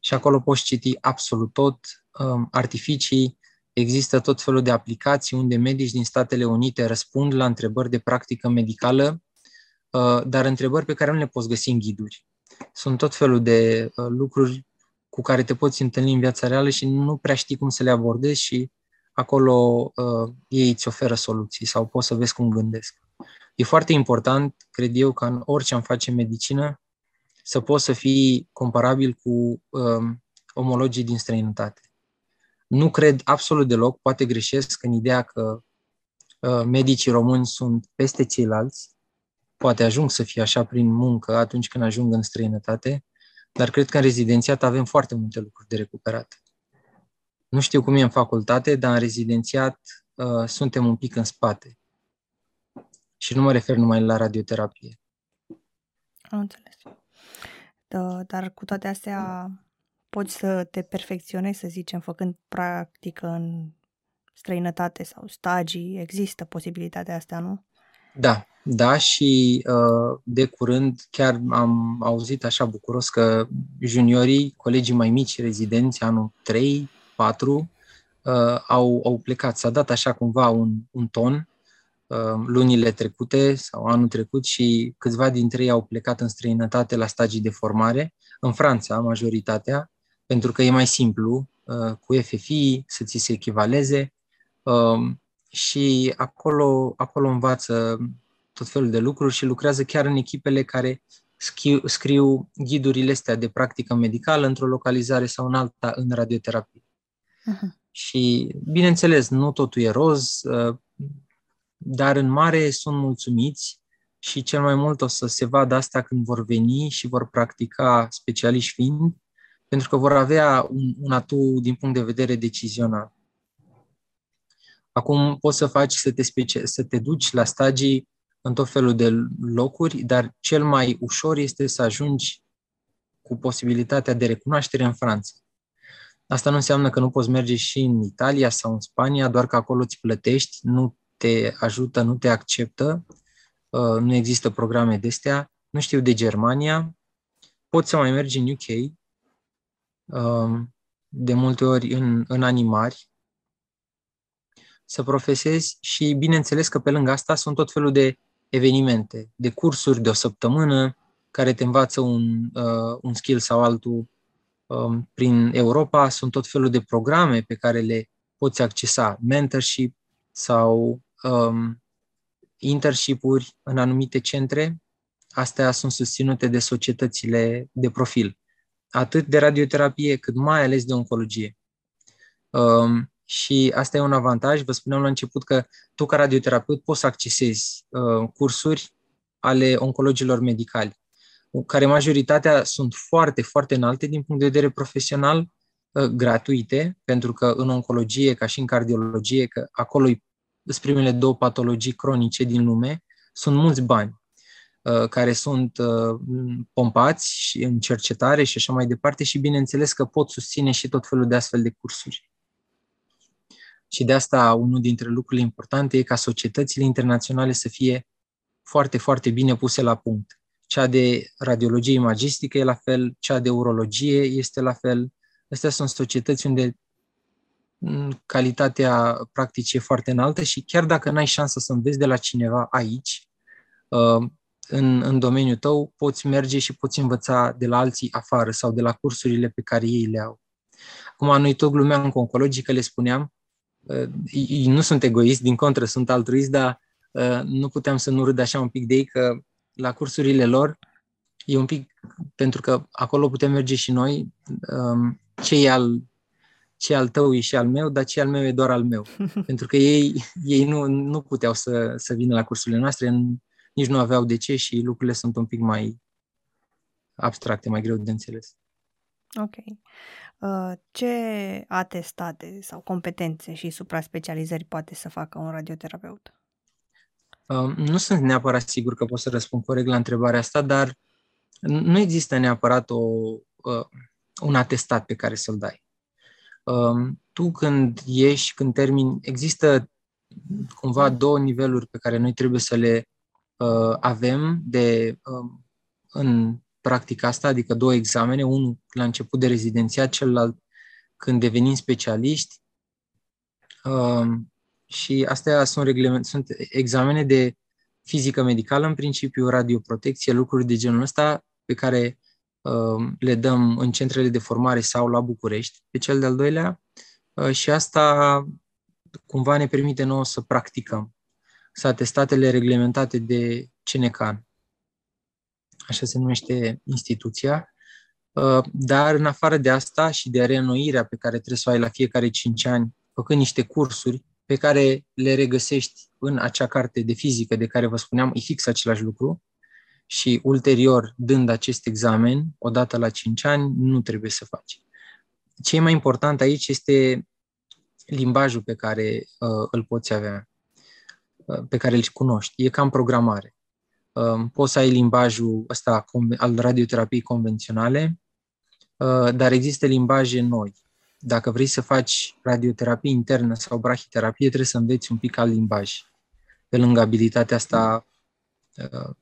Și acolo poți citi absolut tot, um, artificii, există tot felul de aplicații unde medici din Statele Unite răspund la întrebări de practică medicală, uh, dar întrebări pe care nu le poți găsi în ghiduri. Sunt tot felul de uh, lucruri cu care te poți întâlni în viața reală și nu prea știi cum să le abordezi și acolo uh, ei îți oferă soluții sau poți să vezi cum gândesc. E foarte important, cred eu, ca în orice am face medicină, să poți să fii comparabil cu uh, omologii din străinătate. Nu cred absolut deloc, poate greșesc în ideea că uh, medicii români sunt peste ceilalți, poate ajung să fie așa prin muncă atunci când ajung în străinătate, dar cred că în rezidențiat avem foarte multe lucruri de recuperat. Nu știu cum e în facultate, dar în rezidențiat uh, suntem un pic în spate. Și nu mă refer numai la radioterapie. Am înțeles. Da, dar cu toate astea poți să te perfecționezi, să zicem, făcând practică în străinătate sau stagii. Există posibilitatea asta, nu? Da, da și uh, de curând chiar am auzit așa bucuros că juniorii, colegii mai mici, rezidenți, anul 3, 4, uh, au, au plecat. S-a dat așa cumva un, un ton uh, lunile trecute sau anul trecut și câțiva dintre ei au plecat în străinătate la stagii de formare, în Franța, majoritatea, pentru că e mai simplu cu FFI să ți se echivaleze și acolo, acolo învață tot felul de lucruri și lucrează chiar în echipele care scriu, scriu ghidurile astea de practică medicală într-o localizare sau în alta în radioterapie. Uh-huh. Și, bineînțeles, nu totul e roz, uh, dar în mare sunt mulțumiți și cel mai mult o să se vadă asta când vor veni și vor practica specialiști fiind, pentru că vor avea un, un atu din punct de vedere decizional. Acum poți să faci să te, specie- să te duci la stagii în tot felul de locuri, dar cel mai ușor este să ajungi cu posibilitatea de recunoaștere în Franța. Asta nu înseamnă că nu poți merge și în Italia sau în Spania, doar că acolo îți plătești, nu te ajută, nu te acceptă, uh, nu există programe de astea. Nu știu de Germania, poți să mai mergi în UK, uh, de multe ori în, în animari, să profesezi și bineînțeles că pe lângă asta sunt tot felul de evenimente, de cursuri de o săptămână care te învață un, uh, un skill sau altul um, prin Europa. Sunt tot felul de programe pe care le poți accesa, mentorship sau um, internship-uri în anumite centre. Astea sunt susținute de societățile de profil, atât de radioterapie cât mai ales de oncologie. Um, și asta e un avantaj. Vă spuneam la început că tu, ca radioterapeut, poți să accesezi uh, cursuri ale oncologilor medicali, care majoritatea sunt foarte, foarte înalte din punct de vedere profesional, uh, gratuite, pentru că în oncologie, ca și în cardiologie, că acolo sunt primele două patologii cronice din lume, sunt mulți bani uh, care sunt uh, pompați și în cercetare și așa mai departe și bineînțeles că pot susține și tot felul de astfel de cursuri. Și de asta unul dintre lucrurile importante e ca societățile internaționale să fie foarte, foarte bine puse la punct. Cea de radiologie imagistică e la fel, cea de urologie este la fel. Astea sunt societăți unde calitatea practicii e foarte înaltă și chiar dacă n-ai șansă să înveți de la cineva aici, uh, în, în domeniul tău, poți merge și poți învăța de la alții afară sau de la cursurile pe care ei le au. Acum, noi tot glumeam cu oncologii că le spuneam, ei nu sunt egoist, din contră, sunt altruist, dar uh, nu puteam să nu râd așa un pic de ei că la cursurile lor e un pic, pentru că acolo putem merge și noi, um, ce e al, ce al tău e și al meu, dar ce al meu e doar al meu. [LAUGHS] pentru că ei, ei nu, nu puteau să, să vină la cursurile noastre, nici nu aveau de ce și lucrurile sunt un pic mai abstracte, mai greu de înțeles. Ok. Uh, ce atestate sau competențe și supra-specializări poate să facă un radioterapeut? Uh, nu sunt neapărat sigur că pot să răspund corect la întrebarea asta, dar nu există neapărat o, uh, un atestat pe care să-l dai. Tu când ieși, când termini, există cumva două niveluri pe care noi trebuie să le uh, avem de, uh, în practica asta, adică două examene, unul la început de rezidențiat, celălalt când devenim specialiști. Uh, și astea sunt, reglement, sunt examene de fizică medicală, în principiu, radioprotecție, lucruri de genul ăsta pe care uh, le dăm în centrele de formare sau la București, pe cel de-al doilea. Uh, și asta cumva ne permite nouă să practicăm. Să atestatele reglementate de CNCAN. Așa se numește instituția. Uh, dar în afară de asta și de reînnoirea pe care trebuie să o ai la fiecare 5 ani, făcând niște cursuri pe care le regăsești în acea carte de fizică de care vă spuneam, e fix același lucru și ulterior, dând acest examen, odată la 5 ani, nu trebuie să faci. Ce e mai important aici este limbajul pe care uh, îl poți avea, uh, pe care îl cunoști. E cam programare. Uh, poți să ai limbajul ăsta al radioterapiei convenționale, uh, dar există limbaje noi. Dacă vrei să faci radioterapie internă sau brachiterapie, trebuie să înveți un pic alt limbaj. Pe lângă abilitatea asta, uh,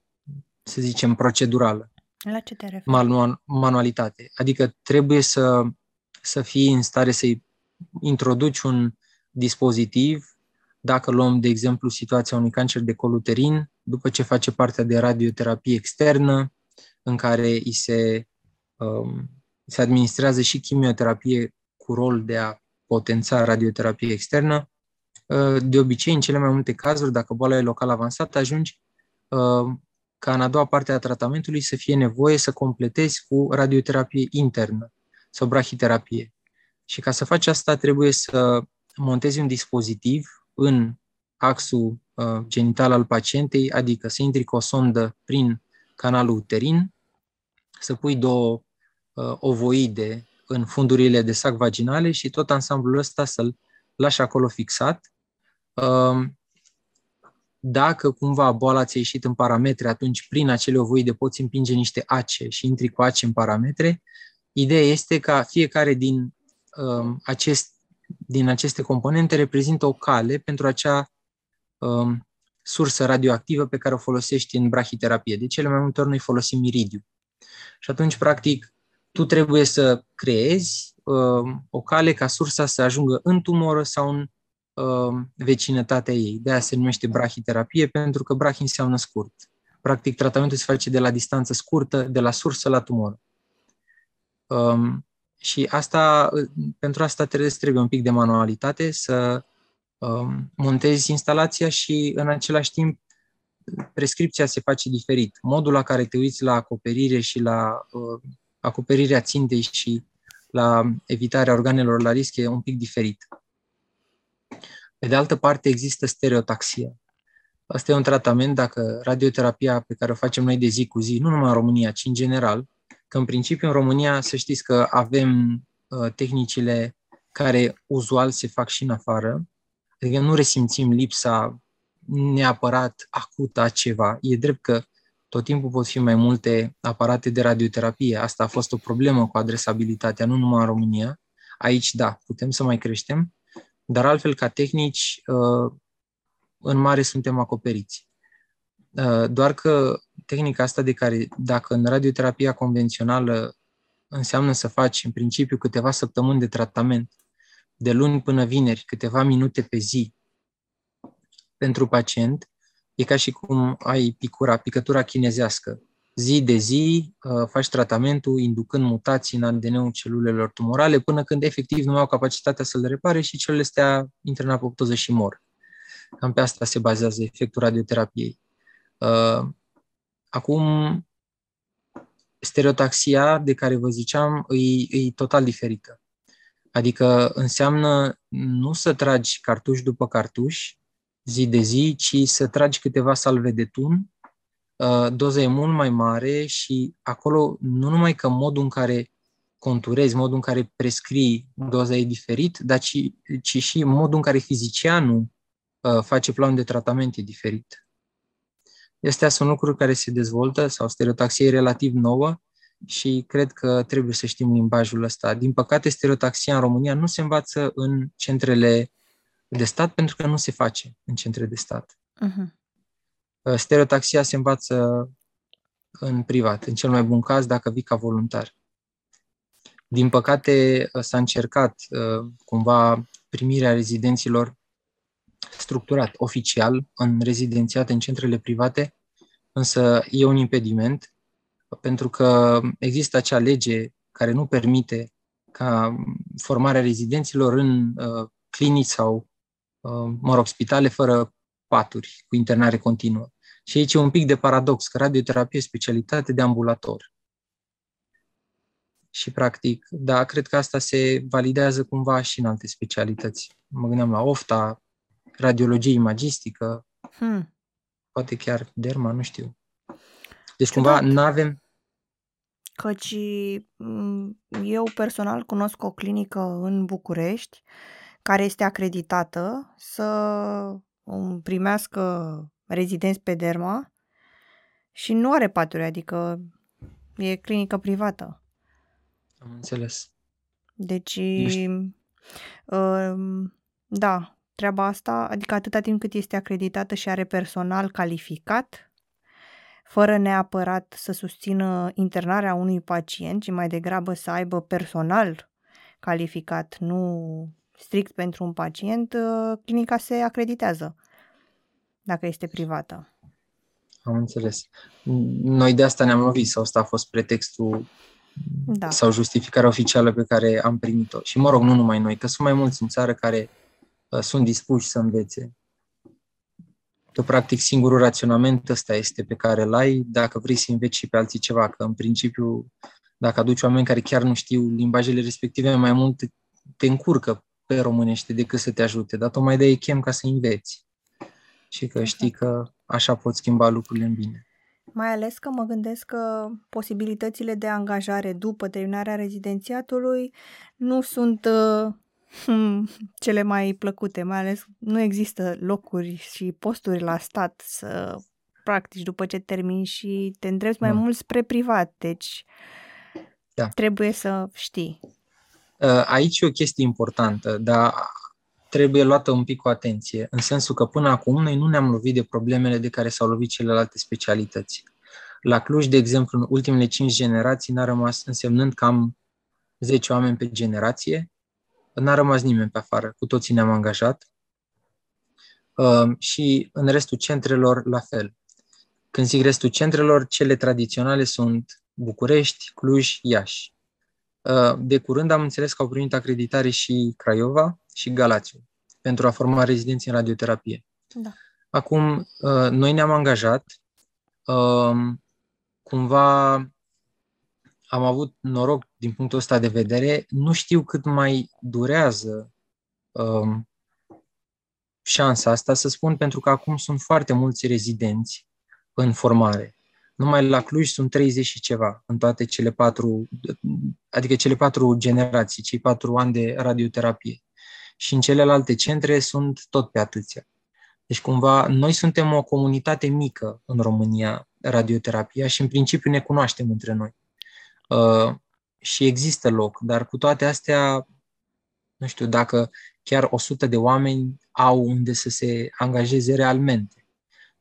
să zicem, procedurală. La ce te referi? Manual, manualitate. Adică trebuie să, să fii în stare să-i introduci un dispozitiv, dacă luăm, de exemplu, situația unui cancer de col uterin, după ce face partea de radioterapie externă, în care îi se, um, se administrează și chimioterapie cu rol de a potența radioterapie externă. Uh, de obicei, în cele mai multe cazuri, dacă boala e local avansată, ajungi uh, ca în a doua parte a tratamentului să fie nevoie să completezi cu radioterapie internă sau brachiterapie. Și ca să faci asta, trebuie să montezi un dispozitiv în axul uh, genital al pacientei, adică să intri cu o sondă prin canalul uterin, să pui două uh, ovoide în fundurile de sac vaginale și tot ansamblul ăsta să-l lași acolo fixat. Uh, dacă cumva boala ți-a ieșit în parametre, atunci prin acele ovoide poți împinge niște ace și intri cu ace în parametre. Ideea este ca fiecare din um, acest, din aceste componente reprezintă o cale pentru acea um, sursă radioactivă pe care o folosești în brachiterapie. De cele mai multe ori noi folosim iridiu. Și atunci, practic, tu trebuie să creezi um, o cale ca sursa să ajungă în tumoră sau în um, vecinătatea ei. De aia se numește brachiterapie, pentru că brach înseamnă scurt. Practic, tratamentul se face de la distanță scurtă, de la sursă la tumoră. Um, și asta, pentru asta trebuie, trebuie un pic de manualitate, să um, montezi instalația și în același timp prescripția se face diferit. Modul la care te uiți la acoperire și la uh, acoperirea țintei și la evitarea organelor la risc e un pic diferit. Pe de altă parte, există stereotaxia. Asta e un tratament dacă radioterapia pe care o facem noi de zi cu zi, nu numai în România, ci în general, că în principiu în România să știți că avem uh, tehnicile care uzual se fac și în afară, adică nu resimțim lipsa neapărat acută a ceva. E drept că tot timpul pot fi mai multe aparate de radioterapie. Asta a fost o problemă cu adresabilitatea, nu numai în România. Aici, da, putem să mai creștem, dar altfel, ca tehnici, uh, în mare suntem acoperiți. Uh, doar că tehnica asta de care, dacă în radioterapia convențională înseamnă să faci în principiu câteva săptămâni de tratament, de luni până vineri, câteva minute pe zi pentru pacient, e ca și cum ai picura, picătura chinezească. Zi de zi uh, faci tratamentul inducând mutații în ADN-ul celulelor tumorale până când efectiv nu au capacitatea să le repare și celulele astea intră în apoptoză și mor. Cam pe asta se bazează efectul radioterapiei. Uh, acum, stereotaxia de care vă ziceam e, e total diferită. Adică înseamnă nu să tragi cartuș după cartuș, zi de zi, ci să tragi câteva salve de tun. Uh, doza e mult mai mare și acolo nu numai că modul în care conturezi, modul în care prescrii doza e diferit, dar ci, ci și modul în care fizicianul uh, face plan de tratament e diferit. Astea sunt lucruri care se dezvoltă sau stereotaxia e relativ nouă și cred că trebuie să știm limbajul ăsta. Din păcate, stereotaxia în România nu se învață în centrele de stat pentru că nu se face în centre de stat. Uh-huh. Stereotaxia se învață în privat, în cel mai bun caz dacă vii ca voluntar. Din păcate, s-a încercat uh, cumva primirea rezidenților structurat, oficial, în rezidențiat, în centrele private, însă e un impediment pentru că există acea lege care nu permite ca formarea rezidenților în uh, clinici sau, uh, mă rog, spitale fără paturi, cu internare continuă. Și aici e un pic de paradox, că radioterapie e specialitate de ambulator. Și, practic, da, cred că asta se validează cumva și în alte specialități. Mă gândeam la ofta, radiologie imagistică, hmm. poate chiar derma, nu știu. Deci, cumva, nu avem... Căci eu personal cunosc o clinică în București care este acreditată să primească rezidenți pe derma și nu are paturi, adică e clinică privată. Am înțeles. Deci, uh, da, treaba asta, adică atâta timp cât este acreditată și are personal calificat, fără neapărat să susțină internarea unui pacient, ci mai degrabă să aibă personal calificat, nu strict pentru un pacient, uh, clinica se acreditează dacă este privată. Am înțeles. Noi de asta ne-am lovit sau asta a fost pretextul da. sau justificarea oficială pe care am primit-o. Și mă rog, nu numai noi, că sunt mai mulți în țară care uh, sunt dispuși să învețe. Tu, practic, singurul raționament ăsta este pe care îl ai dacă vrei să înveți și pe alții ceva, că în principiu, dacă aduci oameni care chiar nu știu limbajele respective, mai mult te încurcă pe românește decât să te ajute, dar tocmai de ei chem ca să înveți. Și că știi că așa poți schimba lucrurile în bine. Mai ales că mă gândesc că posibilitățile de angajare după terminarea rezidențiatului nu sunt uh, hmm, cele mai plăcute, mai ales nu există locuri și posturi la stat să practici după ce termini și te îndrepți mai da. mult spre privat, deci da. trebuie să știi. Uh, aici e o chestie importantă, dar trebuie luată un pic cu atenție, în sensul că până acum noi nu ne-am lovit de problemele de care s-au lovit celelalte specialități. La Cluj, de exemplu, în ultimele 5 generații n-a rămas, însemnând cam 10 oameni pe generație, n-a rămas nimeni pe afară, cu toții ne-am angajat uh, și în restul centrelor la fel. Când zic restul centrelor, cele tradiționale sunt București, Cluj, Iași. Uh, de curând am înțeles că au primit acreditare și Craiova și Galațiu pentru a forma rezidenți în radioterapie. Da. Acum, uh, noi ne-am angajat, um, cumva am avut noroc din punctul ăsta de vedere, nu știu cât mai durează um, șansa asta, să spun, pentru că acum sunt foarte mulți rezidenți în formare. Numai la Cluj sunt 30 și ceva în toate cele patru, adică cele patru generații, cei patru ani de radioterapie. Și în celelalte centre sunt tot pe atâția. Deci cumva noi suntem o comunitate mică în România, radioterapia, și în principiu ne cunoaștem între noi. Uh, și există loc, dar cu toate astea, nu știu, dacă chiar 100 de oameni au unde să se angajeze realmente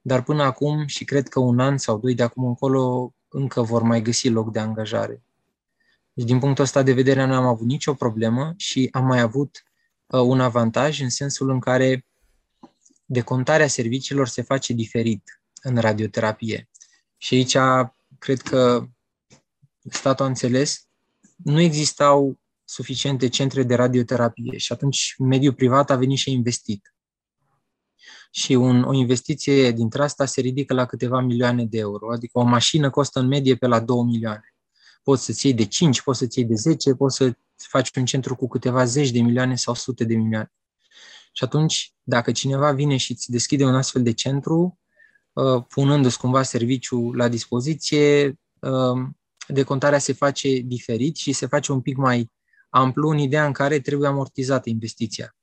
dar până acum și cred că un an sau doi de acum încolo încă vor mai găsi loc de angajare. Deci din punctul ăsta de vedere nu am avut nicio problemă și am mai avut uh, un avantaj în sensul în care decontarea serviciilor se face diferit în radioterapie. Și aici cred că statul a înțeles, nu existau suficiente centre de radioterapie și atunci mediul privat a venit și a investit și un, o investiție dintre asta se ridică la câteva milioane de euro. Adică o mașină costă în medie pe la 2 milioane. Poți să-ți iei de 5, poți să-ți iei de 10, poți să faci un centru cu câteva zeci de milioane sau sute de milioane. Și atunci, dacă cineva vine și îți deschide un astfel de centru, uh, punându-ți cumva serviciu la dispoziție, uh, decontarea se face diferit și se face un pic mai amplu în ideea în care trebuie amortizată investiția.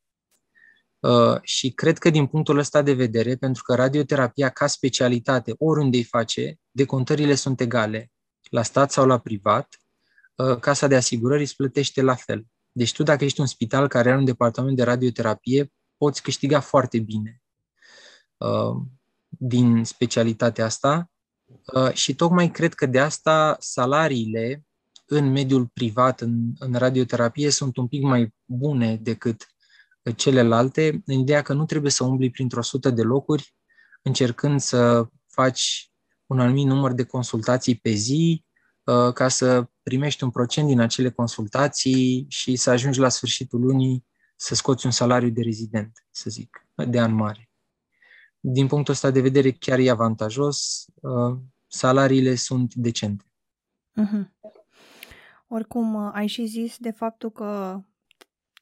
Uh, și cred că din punctul ăsta de vedere, pentru că radioterapia ca specialitate, oriunde îi face, decontările sunt egale, la stat sau la privat, uh, casa de asigurări îți plătește la fel. Deci tu dacă ești un spital care are un departament de radioterapie, poți câștiga foarte bine uh, din specialitatea asta uh, și tocmai cred că de asta salariile în mediul privat, în, în radioterapie, sunt un pic mai bune decât celelalte, în ideea că nu trebuie să umbli printr-o sută de locuri încercând să faci un anumit număr de consultații pe zi, uh, ca să primești un procent din acele consultații și să ajungi la sfârșitul lunii să scoți un salariu de rezident, să zic, de an mare. Din punctul ăsta de vedere, chiar e avantajos, uh, salariile sunt decente. Uh-huh. Oricum, uh, ai și zis de faptul că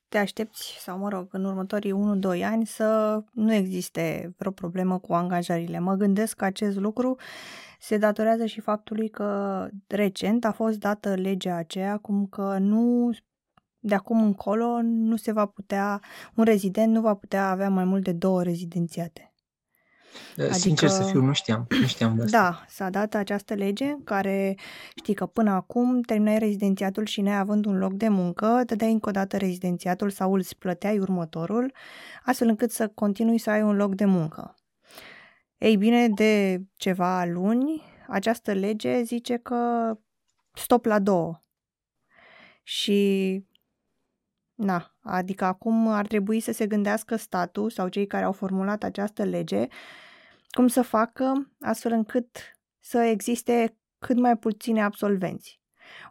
te aștepți, sau mă rog, în următorii 1-2 ani să nu existe vreo problemă cu angajările. Mă gândesc că acest lucru se datorează și faptului că recent a fost dată legea aceea cum că nu de acum încolo nu se va putea, un rezident nu va putea avea mai mult de două rezidențiate. Adică, Sincer să fiu, nu știam. Nu știam de asta. Da, s-a dat această lege care știi că până acum terminai rezidențiatul și neavând un loc de muncă, dădeai încă o dată rezidențiatul sau îl plăteai următorul, astfel încât să continui să ai un loc de muncă. Ei bine, de ceva luni, această lege zice că stop la două. Și Na, adică acum ar trebui să se gândească statul sau cei care au formulat această lege cum să facă astfel încât să existe cât mai puține absolvenți.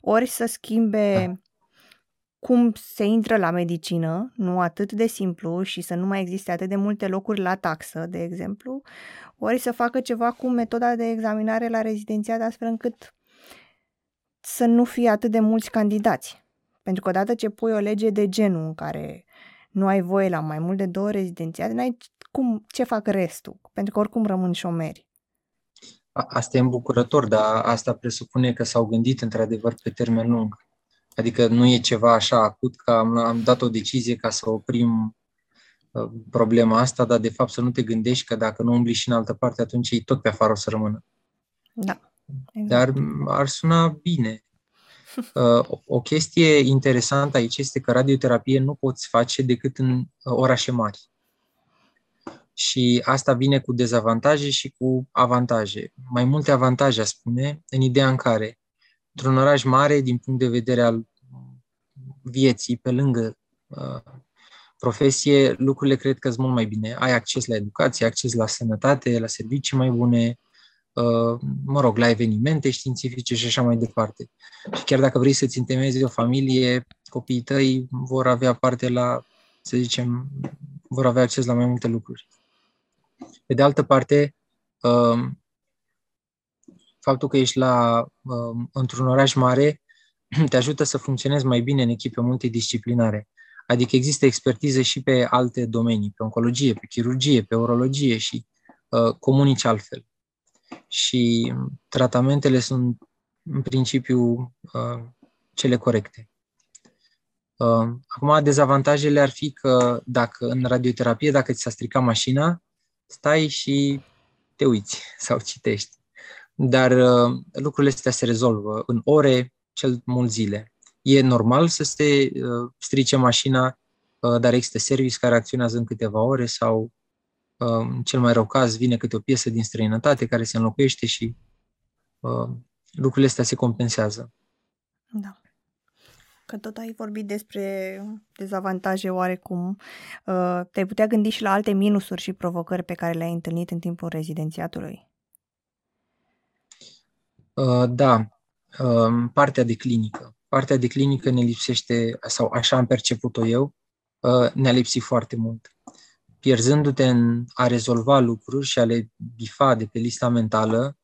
Ori să schimbe da. cum se intră la medicină, nu atât de simplu și să nu mai existe atât de multe locuri la taxă, de exemplu, ori să facă ceva cu metoda de examinare la rezidențiat astfel încât să nu fie atât de mulți candidați. Pentru că odată ce pui o lege de genul în care nu ai voie la mai mult de două rezidențiate, n-ai cum, ce fac restul? Pentru că oricum rămân șomeri. Asta e îmbucurător, dar asta presupune că s-au gândit într-adevăr pe termen lung. Adică nu e ceva așa acut că am, am dat o decizie ca să oprim uh, problema asta, dar de fapt să nu te gândești că dacă nu umbli și în altă parte, atunci ei tot pe afară o să rămână. Da. Exact. Dar ar suna bine. [LAUGHS] Uh, o chestie interesantă aici este că radioterapie nu poți face decât în uh, orașe mari și asta vine cu dezavantaje și cu avantaje. Mai multe avantaje, aș spune, în ideea în care, într-un oraș mare, din punct de vedere al vieții, pe lângă uh, profesie, lucrurile cred că sunt mult mai bine. Ai acces la educație, acces la sănătate, la servicii mai bune, uh, mă rog, la evenimente științifice și așa mai departe. Și chiar dacă vrei să-ți întemeiezi o familie, copiii tăi vor avea parte la, să zicem, vor avea acces la mai multe lucruri. Pe de altă parte, um, faptul că ești la, um, într-un oraș mare [CLEARS THROAT] te ajută să funcționezi mai bine în echipe multidisciplinare. Adică există expertiză și pe alte domenii, pe oncologie, pe chirurgie, pe urologie și uh, comunici altfel. Și tratamentele sunt în principiu uh, cele corecte. Uh, acum, dezavantajele ar fi că dacă în radioterapie, dacă ți s-a stricat mașina, stai și te uiți [LAUGHS] sau citești. Dar uh, lucrurile astea se rezolvă în ore, cel mult zile. E normal să se uh, strice mașina, uh, dar există servici care acționează în câteva ore sau, uh, în cel mai rău caz, vine câte o piesă din străinătate care se înlocuiește și uh, lucrurile astea se compensează. Da că tot ai vorbit despre dezavantaje oarecum, uh, te-ai putea gândi și la alte minusuri și provocări pe care le-ai întâlnit în timpul rezidențiatului? Uh, da, uh, partea de clinică. Partea de clinică ne lipsește, sau așa am perceput-o eu, ne-a lipsit foarte mult. Pierzându-te în a rezolva lucruri și a le bifa de pe lista mentală,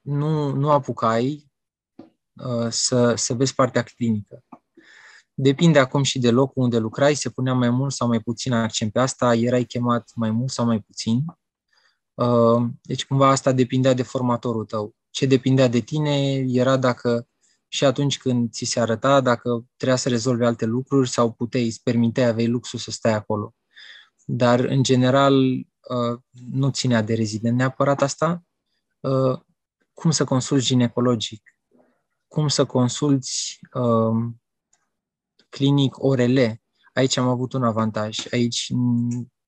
nu, nu apucai Uh, să, să vezi partea clinică. Depinde acum și de locul unde lucrai, se punea mai mult sau mai puțin accent pe asta, erai chemat mai mult sau mai puțin. Uh, deci cumva asta depindea de formatorul tău. Ce depindea de tine era dacă și atunci când ți se arăta, dacă trebuia să rezolvi alte lucruri sau puteai, îți permiteai, aveai luxul să stai acolo. Dar, în general, uh, nu ținea de rezident neapărat asta. Cum să consulți ginecologic? Cum să consulți uh, clinic orele. Aici am avut un avantaj. Aici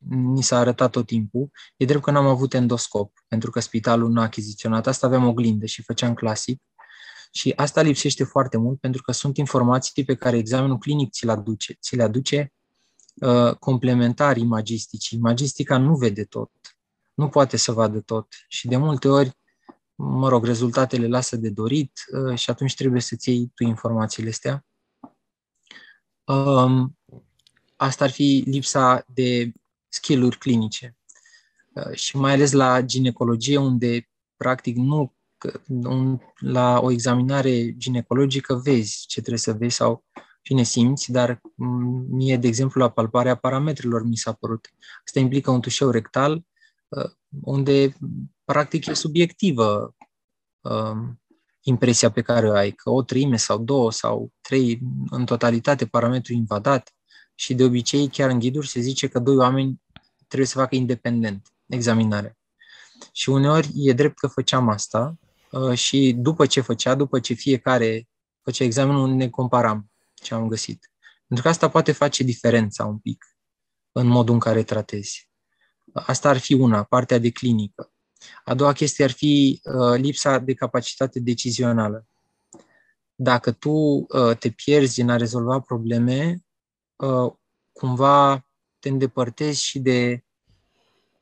ni s-a arătat tot timpul. E drept că n-am avut endoscop, pentru că spitalul nu a achiziționat asta, aveam o glindă și făceam clasic. Și asta lipsește foarte mult pentru că sunt informații pe care examenul clinic ți le aduce, ți le aduce uh, complementar imagisticii. Imagistica nu vede tot, nu poate să vadă tot și de multe ori, mă rog, rezultatele lasă de dorit uh, și atunci trebuie să-ți iei tu informațiile astea. Um, asta ar fi lipsa de skill-uri clinice. Uh, și mai ales la ginecologie, unde practic nu un, la o examinare ginecologică vezi ce trebuie să vezi sau cine simți, dar mie, de exemplu, la palparea parametrilor mi s-a părut. Asta implică un tușeu rectal uh, unde practic e subiectivă um, impresia pe care o ai, că o treime sau două sau trei în totalitate parametru invadat și de obicei chiar în ghiduri se zice că doi oameni trebuie să facă independent examinarea. Și uneori e drept că făceam asta uh, și după ce făcea, după ce fiecare făcea examenul, ne comparam ce am găsit. Pentru că asta poate face diferența un pic în modul în care tratezi. Asta ar fi una, partea de clinică. A doua chestie ar fi uh, lipsa de capacitate decizională. Dacă tu uh, te pierzi în a rezolva probleme, uh, cumva te îndepărtezi și de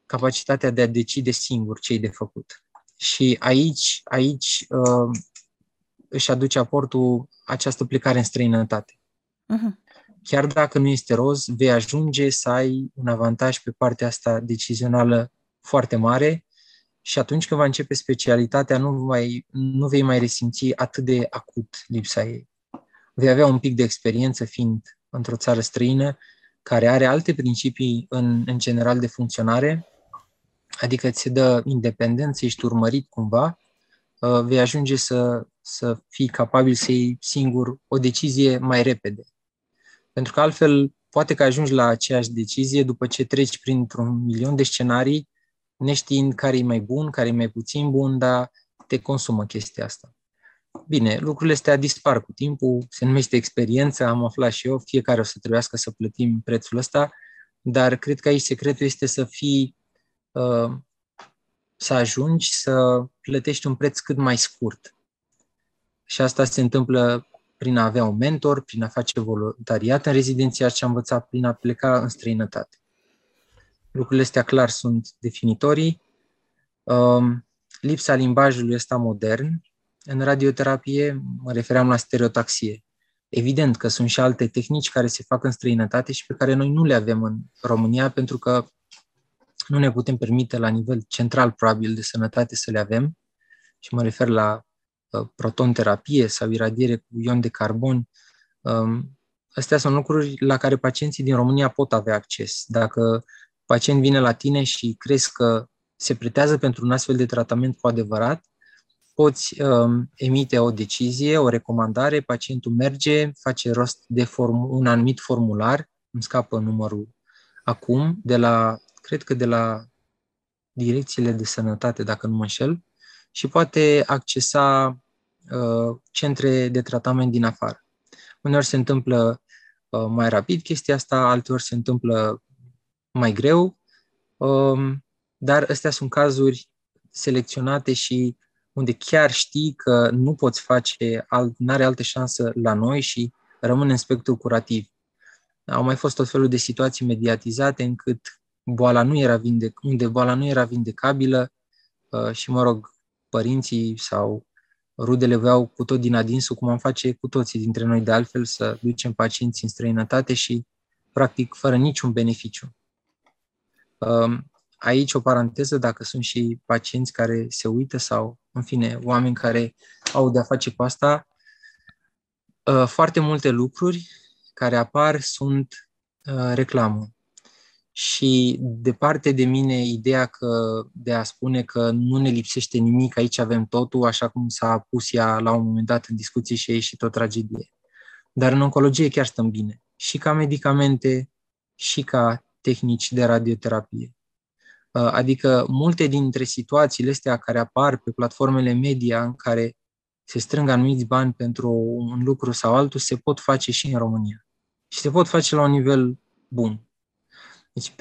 capacitatea de a decide singur ce de făcut. Și aici, aici uh, își aduce aportul această plecare în străinătate. Uh-huh. Chiar dacă nu este roz, vei ajunge să ai un avantaj pe partea asta decizională foarte mare și atunci când va începe specialitatea, nu, mai, nu vei mai resimți atât de acut lipsa ei. Vei avea un pic de experiență fiind într-o țară străină care are alte principii în, în general de funcționare, adică ți dă independență, ești urmărit cumva, uh, vei ajunge să, să fii capabil să iei singur o decizie mai repede. Pentru că altfel, poate că ajungi la aceeași decizie după ce treci printr-un milion de scenarii, neștiind care e mai bun, care e mai puțin bun, dar te consumă chestia asta. Bine, lucrurile astea dispar cu timpul, se numește experiență, am aflat și eu, fiecare o să trebuiască să plătim prețul ăsta, dar cred că aici secretul este să fii, uh, să ajungi să plătești un preț cât mai scurt. Și asta se întâmplă prin a avea un mentor, prin a face voluntariat în rezidenția și a învăța prin a pleca în străinătate. Lucrurile astea clar sunt definitorii. Um, lipsa limbajului ăsta modern în radioterapie, mă refeream la stereotaxie. Evident că sunt și alte tehnici care se fac în străinătate și pe care noi nu le avem în România pentru că nu ne putem permite la nivel central probabil de sănătate să le avem și mă refer la uh, protonterapie sau iradiere cu ion de carbon. Um, astea sunt lucruri la care pacienții din România pot avea acces. Dacă pacient vine la tine și crezi că se pretează pentru un astfel de tratament cu adevărat, poți um, emite o decizie, o recomandare, pacientul merge, face rost de form- un anumit formular, îmi scapă numărul acum, de la, cred că de la direcțiile de sănătate, dacă nu mă înșel, și poate accesa uh, centre de tratament din afară. Uneori se întâmplă uh, mai rapid chestia asta, alteori se întâmplă mai greu, um, dar astea sunt cazuri selecționate și unde chiar știi că nu poți face, alt, nu are altă șansă la noi și rămâne în spectrul curativ. Au mai fost tot felul de situații mediatizate încât boala nu era vindec- unde boala nu era vindecabilă uh, și, mă rog, părinții sau rudele voiau cu tot din adinsul, cum am face cu toții dintre noi de altfel, să ducem pacienții în străinătate și, practic, fără niciun beneficiu. Uh, aici o paranteză, dacă sunt și pacienți care se uită sau, în fine, oameni care au de-a face cu asta, uh, foarte multe lucruri care apar sunt uh, reclamă. Și departe de mine ideea că de a spune că nu ne lipsește nimic, aici avem totul, așa cum s-a pus ea la un moment dat în discuții și a ieșit o tragedie. Dar în oncologie chiar stăm bine. Și ca medicamente, și ca tehnici de radioterapie. Uh, adică multe dintre situațiile astea care apar pe platformele media în care se strâng anumiți bani pentru un lucru sau altul se pot face și în România. și se pot face la un nivel bun. Deci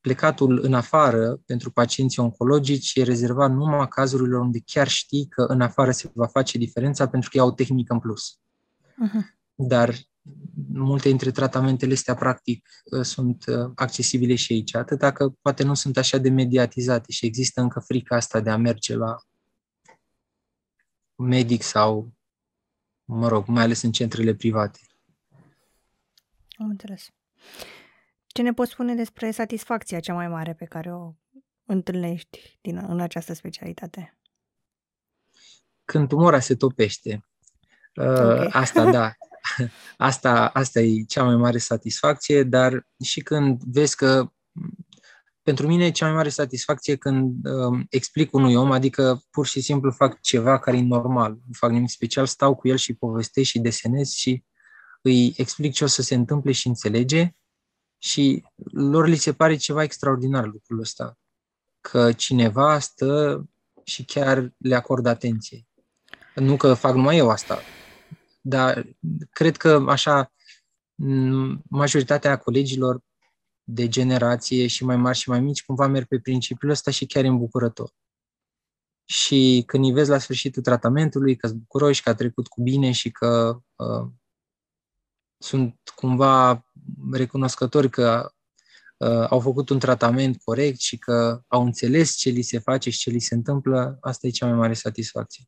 plecatul în afară pentru pacienții oncologici e rezervat numai cazurilor unde chiar știi că în afară se va face diferența pentru că e o tehnică în plus. Uh-huh. Dar multe dintre tratamentele astea, practic, uh, sunt uh, accesibile și aici, atât că poate nu sunt așa de mediatizate și există încă frica asta de a merge la medic sau, mă rog, mai ales în centrele private. Am înțeles. Ce ne poți spune despre satisfacția cea mai mare pe care o întâlnești din, în această specialitate? Când tumora se topește. Okay. Uh, [LAUGHS] asta, da. Asta, asta e cea mai mare satisfacție, dar și când vezi că pentru mine e cea mai mare satisfacție când uh, explic unui om, adică pur și simplu fac ceva care e normal, nu fac nimic special, stau cu el și povestesc și desenez și îi explic ce o să se întâmple și înțelege și lor li se pare ceva extraordinar lucrul ăsta, că cineva stă și chiar le acordă atenție. Nu că fac numai eu asta, dar cred că așa majoritatea colegilor de generație și mai mari și mai mici cumva merg pe principiul ăsta și chiar e îmbucurător. Și când îi vezi la sfârșitul tratamentului că sunt bucuroși, că a trecut cu bine și că uh, sunt cumva recunoscători că uh, au făcut un tratament corect și că au înțeles ce li se face și ce li se întâmplă, asta e cea mai mare satisfacție.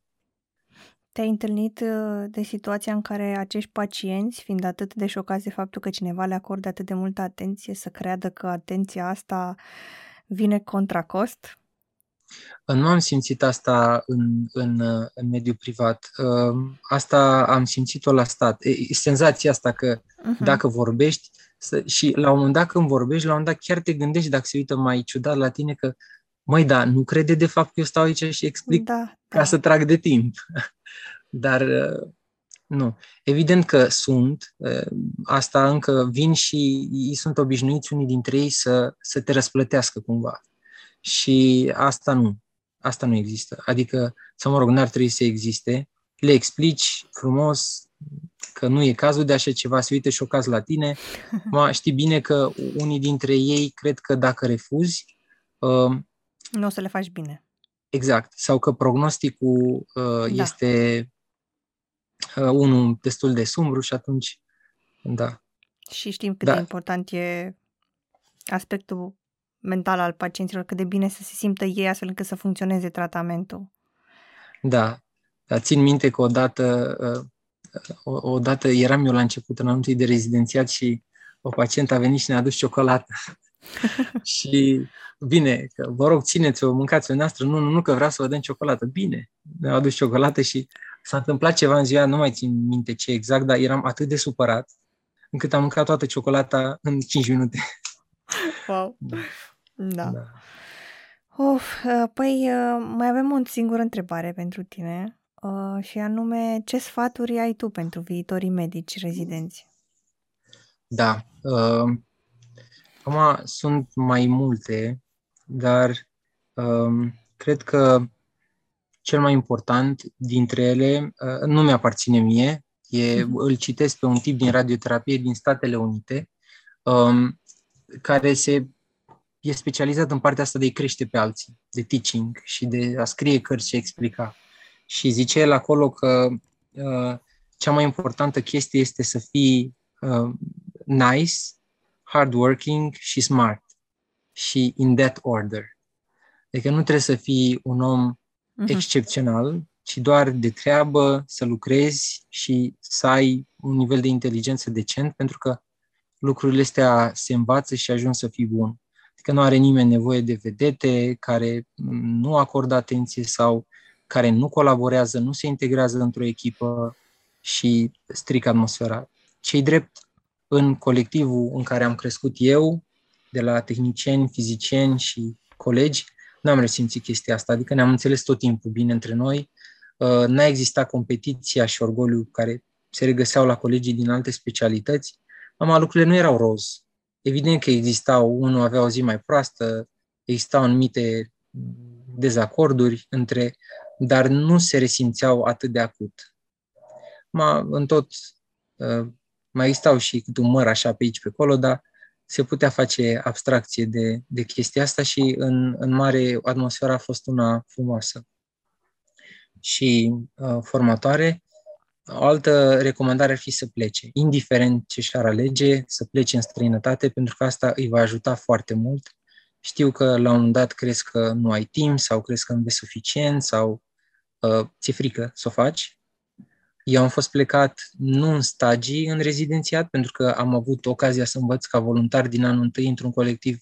Te-ai întâlnit uh, de situația în care acești pacienți, fiind atât de șocați de faptul că cineva le acordă atât de multă atenție, să creadă că atenția asta vine contra cost? Nu am simțit asta în, în, în mediul privat. Uh, asta am simțit-o la stat. E, senzația asta că uh-huh. dacă vorbești să, și la un moment dat când vorbești, la un moment dat chiar te gândești dacă se uită mai ciudat la tine că măi, da, nu crede de fapt că eu stau aici și explic da, ca da. să trag de timp. [LAUGHS] Dar uh, nu. Evident că sunt. Uh, asta încă vin și ei sunt obișnuiți unii dintre ei să, să te răsplătească cumva. Și asta nu. Asta nu există. Adică, să mă rog, n-ar trebui să existe. Le explici frumos că nu e cazul de așa ceva, se uită șocați la tine. [LAUGHS] Ma, știi bine că unii dintre ei cred că dacă refuzi... Uh, nu o să le faci bine. Exact. Sau că prognosticul uh, da. este uh, unul destul de sumbru și atunci, da. Și știm cât da. de important e aspectul mental al pacienților, cât de bine să se simtă ei astfel încât să funcționeze tratamentul. Da, dar țin minte că odată, uh, o, odată eram eu la început în anul de rezidențiat și o pacientă a venit și ne-a adus ciocolată. [LAUGHS] și bine, că vă rog, țineți-o, mâncați-o noastră. Nu, nu, nu, că vreau să vă dăm ciocolată. Bine, ne-a adus ciocolată și s-a întâmplat ceva în ziua, nu mai țin minte ce exact, dar eram atât de supărat încât am mâncat toată ciocolata în 5 minute. Wow. Da. da. da. Of, uh, păi uh, mai avem o singură întrebare pentru tine uh, și anume ce sfaturi ai tu pentru viitorii medici rezidenți? Da. Uh, acum sunt mai multe, dar uh, cred că cel mai important dintre ele uh, nu mi-aparține mie, e, mhm. îl citesc pe un tip din radioterapie din Statele Unite, um, care se e specializat în partea asta de a crește pe alții, de teaching și de a scrie cărți și a explica. Și zice el acolo că uh, cea mai importantă chestie este să fii uh, nice, hardworking și smart. Și in that order. Adică nu trebuie să fii un om uh-huh. excepțional, ci doar de treabă să lucrezi și să ai un nivel de inteligență decent, pentru că lucrurile astea se învață și ajung să fii bun. Adică nu are nimeni nevoie de vedete care nu acordă atenție sau care nu colaborează, nu se integrează într-o echipă și strică atmosfera. Cei drept, în colectivul în care am crescut eu, de la tehnicieni, fizicieni și colegi, n-am resimțit chestia asta, adică ne-am înțeles tot timpul bine între noi, uh, n-a existat competiția și orgoliu care se regăseau la colegii din alte specialități, Mama, lucrurile nu erau roz. Evident că existau, unul avea o zi mai proastă, existau anumite dezacorduri între, dar nu se resimțeau atât de acut. Ma, în tot uh, mai existau și câte un măr așa pe aici, pe acolo, dar se putea face abstracție de, de chestia asta și în, în mare atmosfera a fost una frumoasă și uh, formatoare. O altă recomandare ar fi să plece, indiferent ce și-ar alege, să plece în străinătate, pentru că asta îi va ajuta foarte mult. Știu că la un moment dat crezi că nu ai timp sau crezi că nu vezi suficient sau uh, ți-e frică să o faci. Eu am fost plecat nu în stagii în rezidențiat, pentru că am avut ocazia să învăț ca voluntar din anul întâi într-un colectiv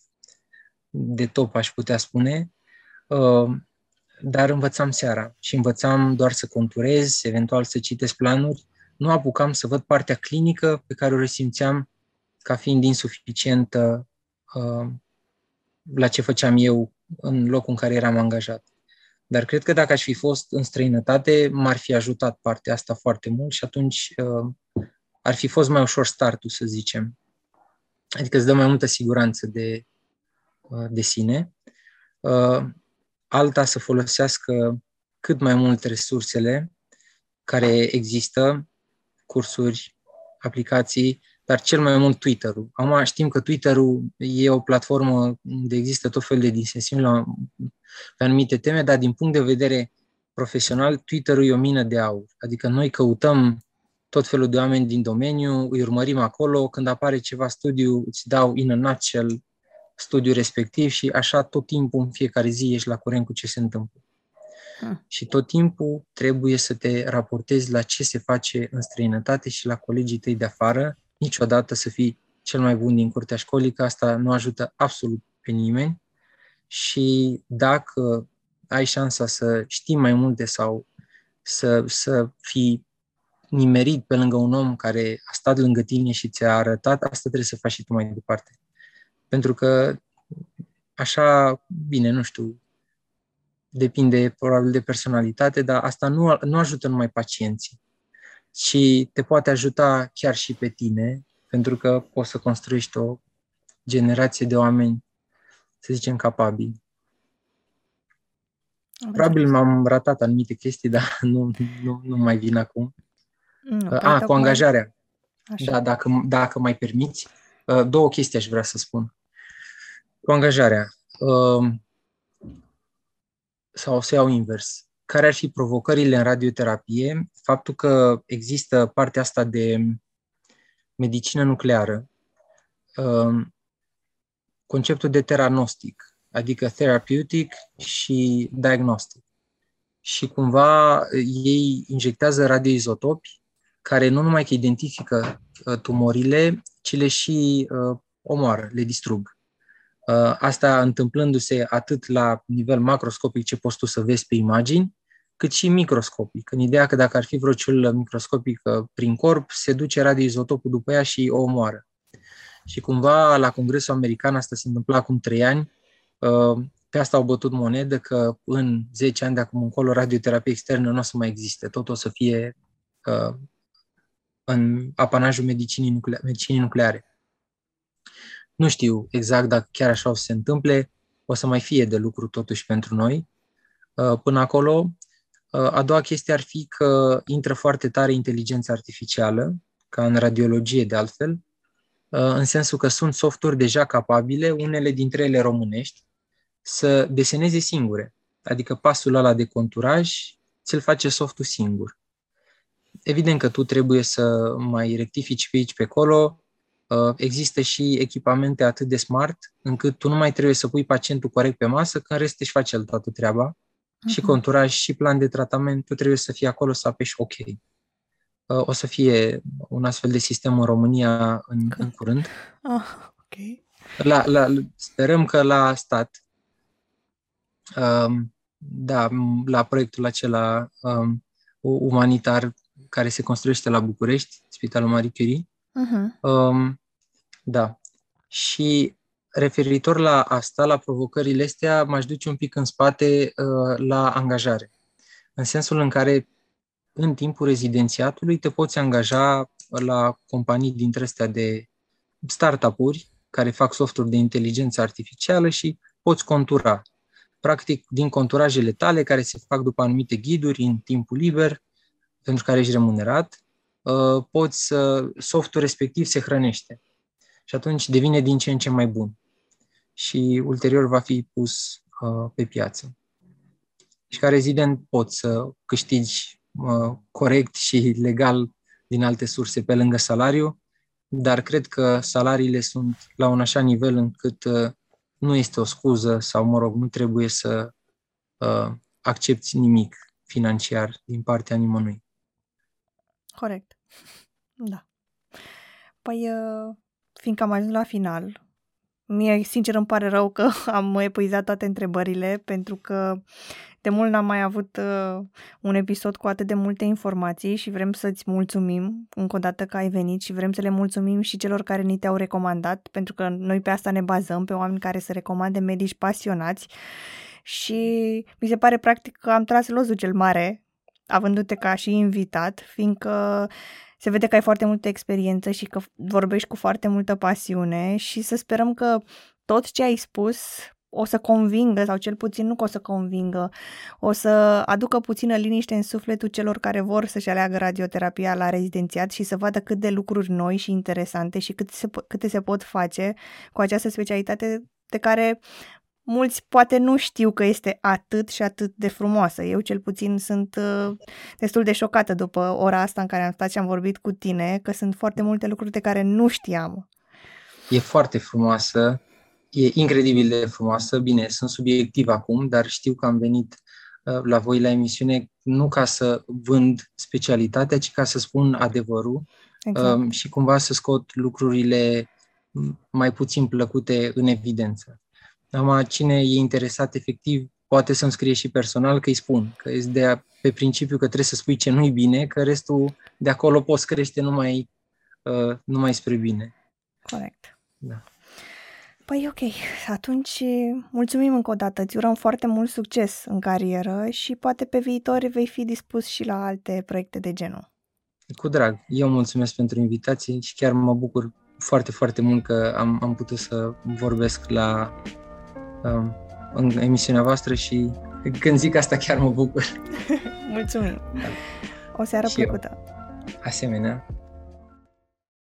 de top, aș putea spune. Uh, dar învățam seara și învățam doar să conturez, eventual să citesc planuri. Nu apucam să văd partea clinică pe care o resimțeam ca fiind insuficientă uh, la ce făceam eu în locul în care eram angajat. Dar cred că dacă aș fi fost în străinătate, m-ar fi ajutat partea asta foarte mult și atunci uh, ar fi fost mai ușor startul, să zicem. Adică îți dă mai multă siguranță de, uh, de sine. Uh, alta să folosească cât mai mult resursele care există, cursuri, aplicații, dar cel mai mult Twitter-ul. Acum știm că Twitter-ul e o platformă unde există tot felul de disensiuni la, pe anumite teme, dar din punct de vedere profesional, Twitter-ul e o mină de aur. Adică noi căutăm tot felul de oameni din domeniu, îi urmărim acolo, când apare ceva studiu, îți dau in a nutshell studiul respectiv și așa tot timpul, în fiecare zi, ești la curent cu ce se întâmplă. Hmm. Și tot timpul trebuie să te raportezi la ce se face în străinătate și la colegii tăi de afară. Niciodată să fii cel mai bun din curtea școlii, că asta nu ajută absolut pe nimeni. Și dacă ai șansa să știi mai multe sau să, să fii nimerit pe lângă un om care a stat lângă tine și ți-a arătat, asta trebuie să faci și tu mai departe. Pentru că așa, bine, nu știu, depinde probabil de personalitate, dar asta nu, nu ajută numai pacienții, ci te poate ajuta chiar și pe tine, pentru că poți să construiești o generație de oameni, să zicem, capabili. Probabil m-am ratat anumite chestii, dar [LAUGHS] nu, nu, nu mai vin acum. Nu, A, ah, cu angajarea. Așa. Da, dacă, dacă mai permiți, uh, două chestii aș vrea să spun. Cu angajarea. Um, sau să iau invers. Care ar fi provocările în radioterapie? Faptul că există partea asta de medicină nucleară, um, conceptul de teranostic, adică therapeutic și diagnostic. Și cumva ei injectează radioizotopi care nu numai că identifică uh, tumorile, ci le și uh, omoară, le distrug. Uh, asta întâmplându-se atât la nivel macroscopic ce poți tu să vezi pe imagini, cât și microscopic. În ideea că dacă ar fi vreo celulă microscopică prin corp, se duce radioizotopul după ea și o omoară. Și cumva la Congresul American asta se întâmpla acum trei ani, uh, pe asta au bătut monedă că în 10 ani de acum încolo radioterapie externă nu o să mai existe, tot o să fie uh, în apanajul medicinii, nucleare, medicinii nucleare. Nu știu exact dacă chiar așa o să se întâmple, o să mai fie de lucru totuși pentru noi. Uh, până acolo, uh, a doua chestie ar fi că intră foarte tare inteligența artificială, ca în radiologie de altfel, uh, în sensul că sunt softuri deja capabile, unele dintre ele românești, să deseneze singure. Adică pasul ăla de conturaj ți-l face softul singur. Evident că tu trebuie să mai rectifici pe aici, pe acolo, Uh, există și echipamente atât de smart încât tu nu mai trebuie să pui pacientul corect pe masă, că în rest își face el toată treaba. Uh-huh. Și mhm. conturaj și plan de tratament, tu trebuie să fii acolo să apeși OK. Uh, o să fie un astfel de sistem în România în, în curând. Oh, ok. La, la, sperăm că la stat, um, da, la proiectul acela um, umanitar care se construiește la București, Spitalul Marie Curie, Uh-huh. Um, da. Și referitor la asta, la provocările astea, m-aș duce un pic în spate uh, la angajare. În sensul în care în timpul rezidențiatului te poți angaja la companii dintre astea de startup-uri care fac softuri de inteligență artificială și poți contura. Practic, din conturajele tale, care se fac după anumite ghiduri în timpul liber, pentru care ești remunerat, uh, poți să, softul respectiv se hrănește. Și atunci devine din ce în ce mai bun. Și ulterior va fi pus uh, pe piață. Și ca rezident poți să câștigi uh, corect și legal din alte surse pe lângă salariu, dar cred că salariile sunt la un așa nivel încât uh, nu este o scuză sau, mă rog, nu trebuie să uh, accepti nimic financiar din partea nimănui. Corect. Da. Păi, uh, fiindcă am ajuns la final, mie, sincer, îmi pare rău că [LAUGHS] am epuizat toate întrebările, pentru că de mult n-am mai avut uh, un episod cu atât de multe informații și vrem să-ți mulțumim încă o dată că ai venit și vrem să le mulțumim și celor care ni te-au recomandat, pentru că noi pe asta ne bazăm, pe oameni care să recomande medici pasionați și mi se pare practic că am tras losul cel mare avându-te ca și invitat, fiindcă se vede că ai foarte multă experiență și că vorbești cu foarte multă pasiune și să sperăm că tot ce ai spus o să convingă, sau cel puțin nu că o să convingă, o să aducă puțină liniște în sufletul celor care vor să-și aleagă radioterapia la rezidențiat și să vadă cât de lucruri noi și interesante și cât se, câte se pot face cu această specialitate de care mulți poate nu știu că este atât și atât de frumoasă. Eu cel puțin sunt uh, destul de șocată după ora asta în care am stat și am vorbit cu tine, că sunt foarte multe lucruri de care nu știam. E foarte frumoasă, e incredibil de frumoasă. Bine, sunt subiectiv acum, dar știu că am venit uh, la voi la emisiune nu ca să vând specialitatea, ci ca să spun adevărul exact. um, și cumva să scot lucrurile mai puțin plăcute în evidență. Acum, cine e interesat efectiv, poate să-mi scrie și personal că îi spun, că este de pe principiu că trebuie să spui ce nu-i bine, că restul de acolo poți crește numai, uh, numai spre bine. Corect. Da. Păi ok, atunci mulțumim încă o dată, îți urăm foarte mult succes în carieră și poate pe viitor vei fi dispus și la alte proiecte de genul. Cu drag, eu mulțumesc pentru invitație și chiar mă bucur foarte, foarte mult că am, am putut să vorbesc la Um, în emisiunea voastră și când zic asta chiar mă bucur. [LAUGHS] Mulțumim! O seară și plăcută! Eu. Asemenea!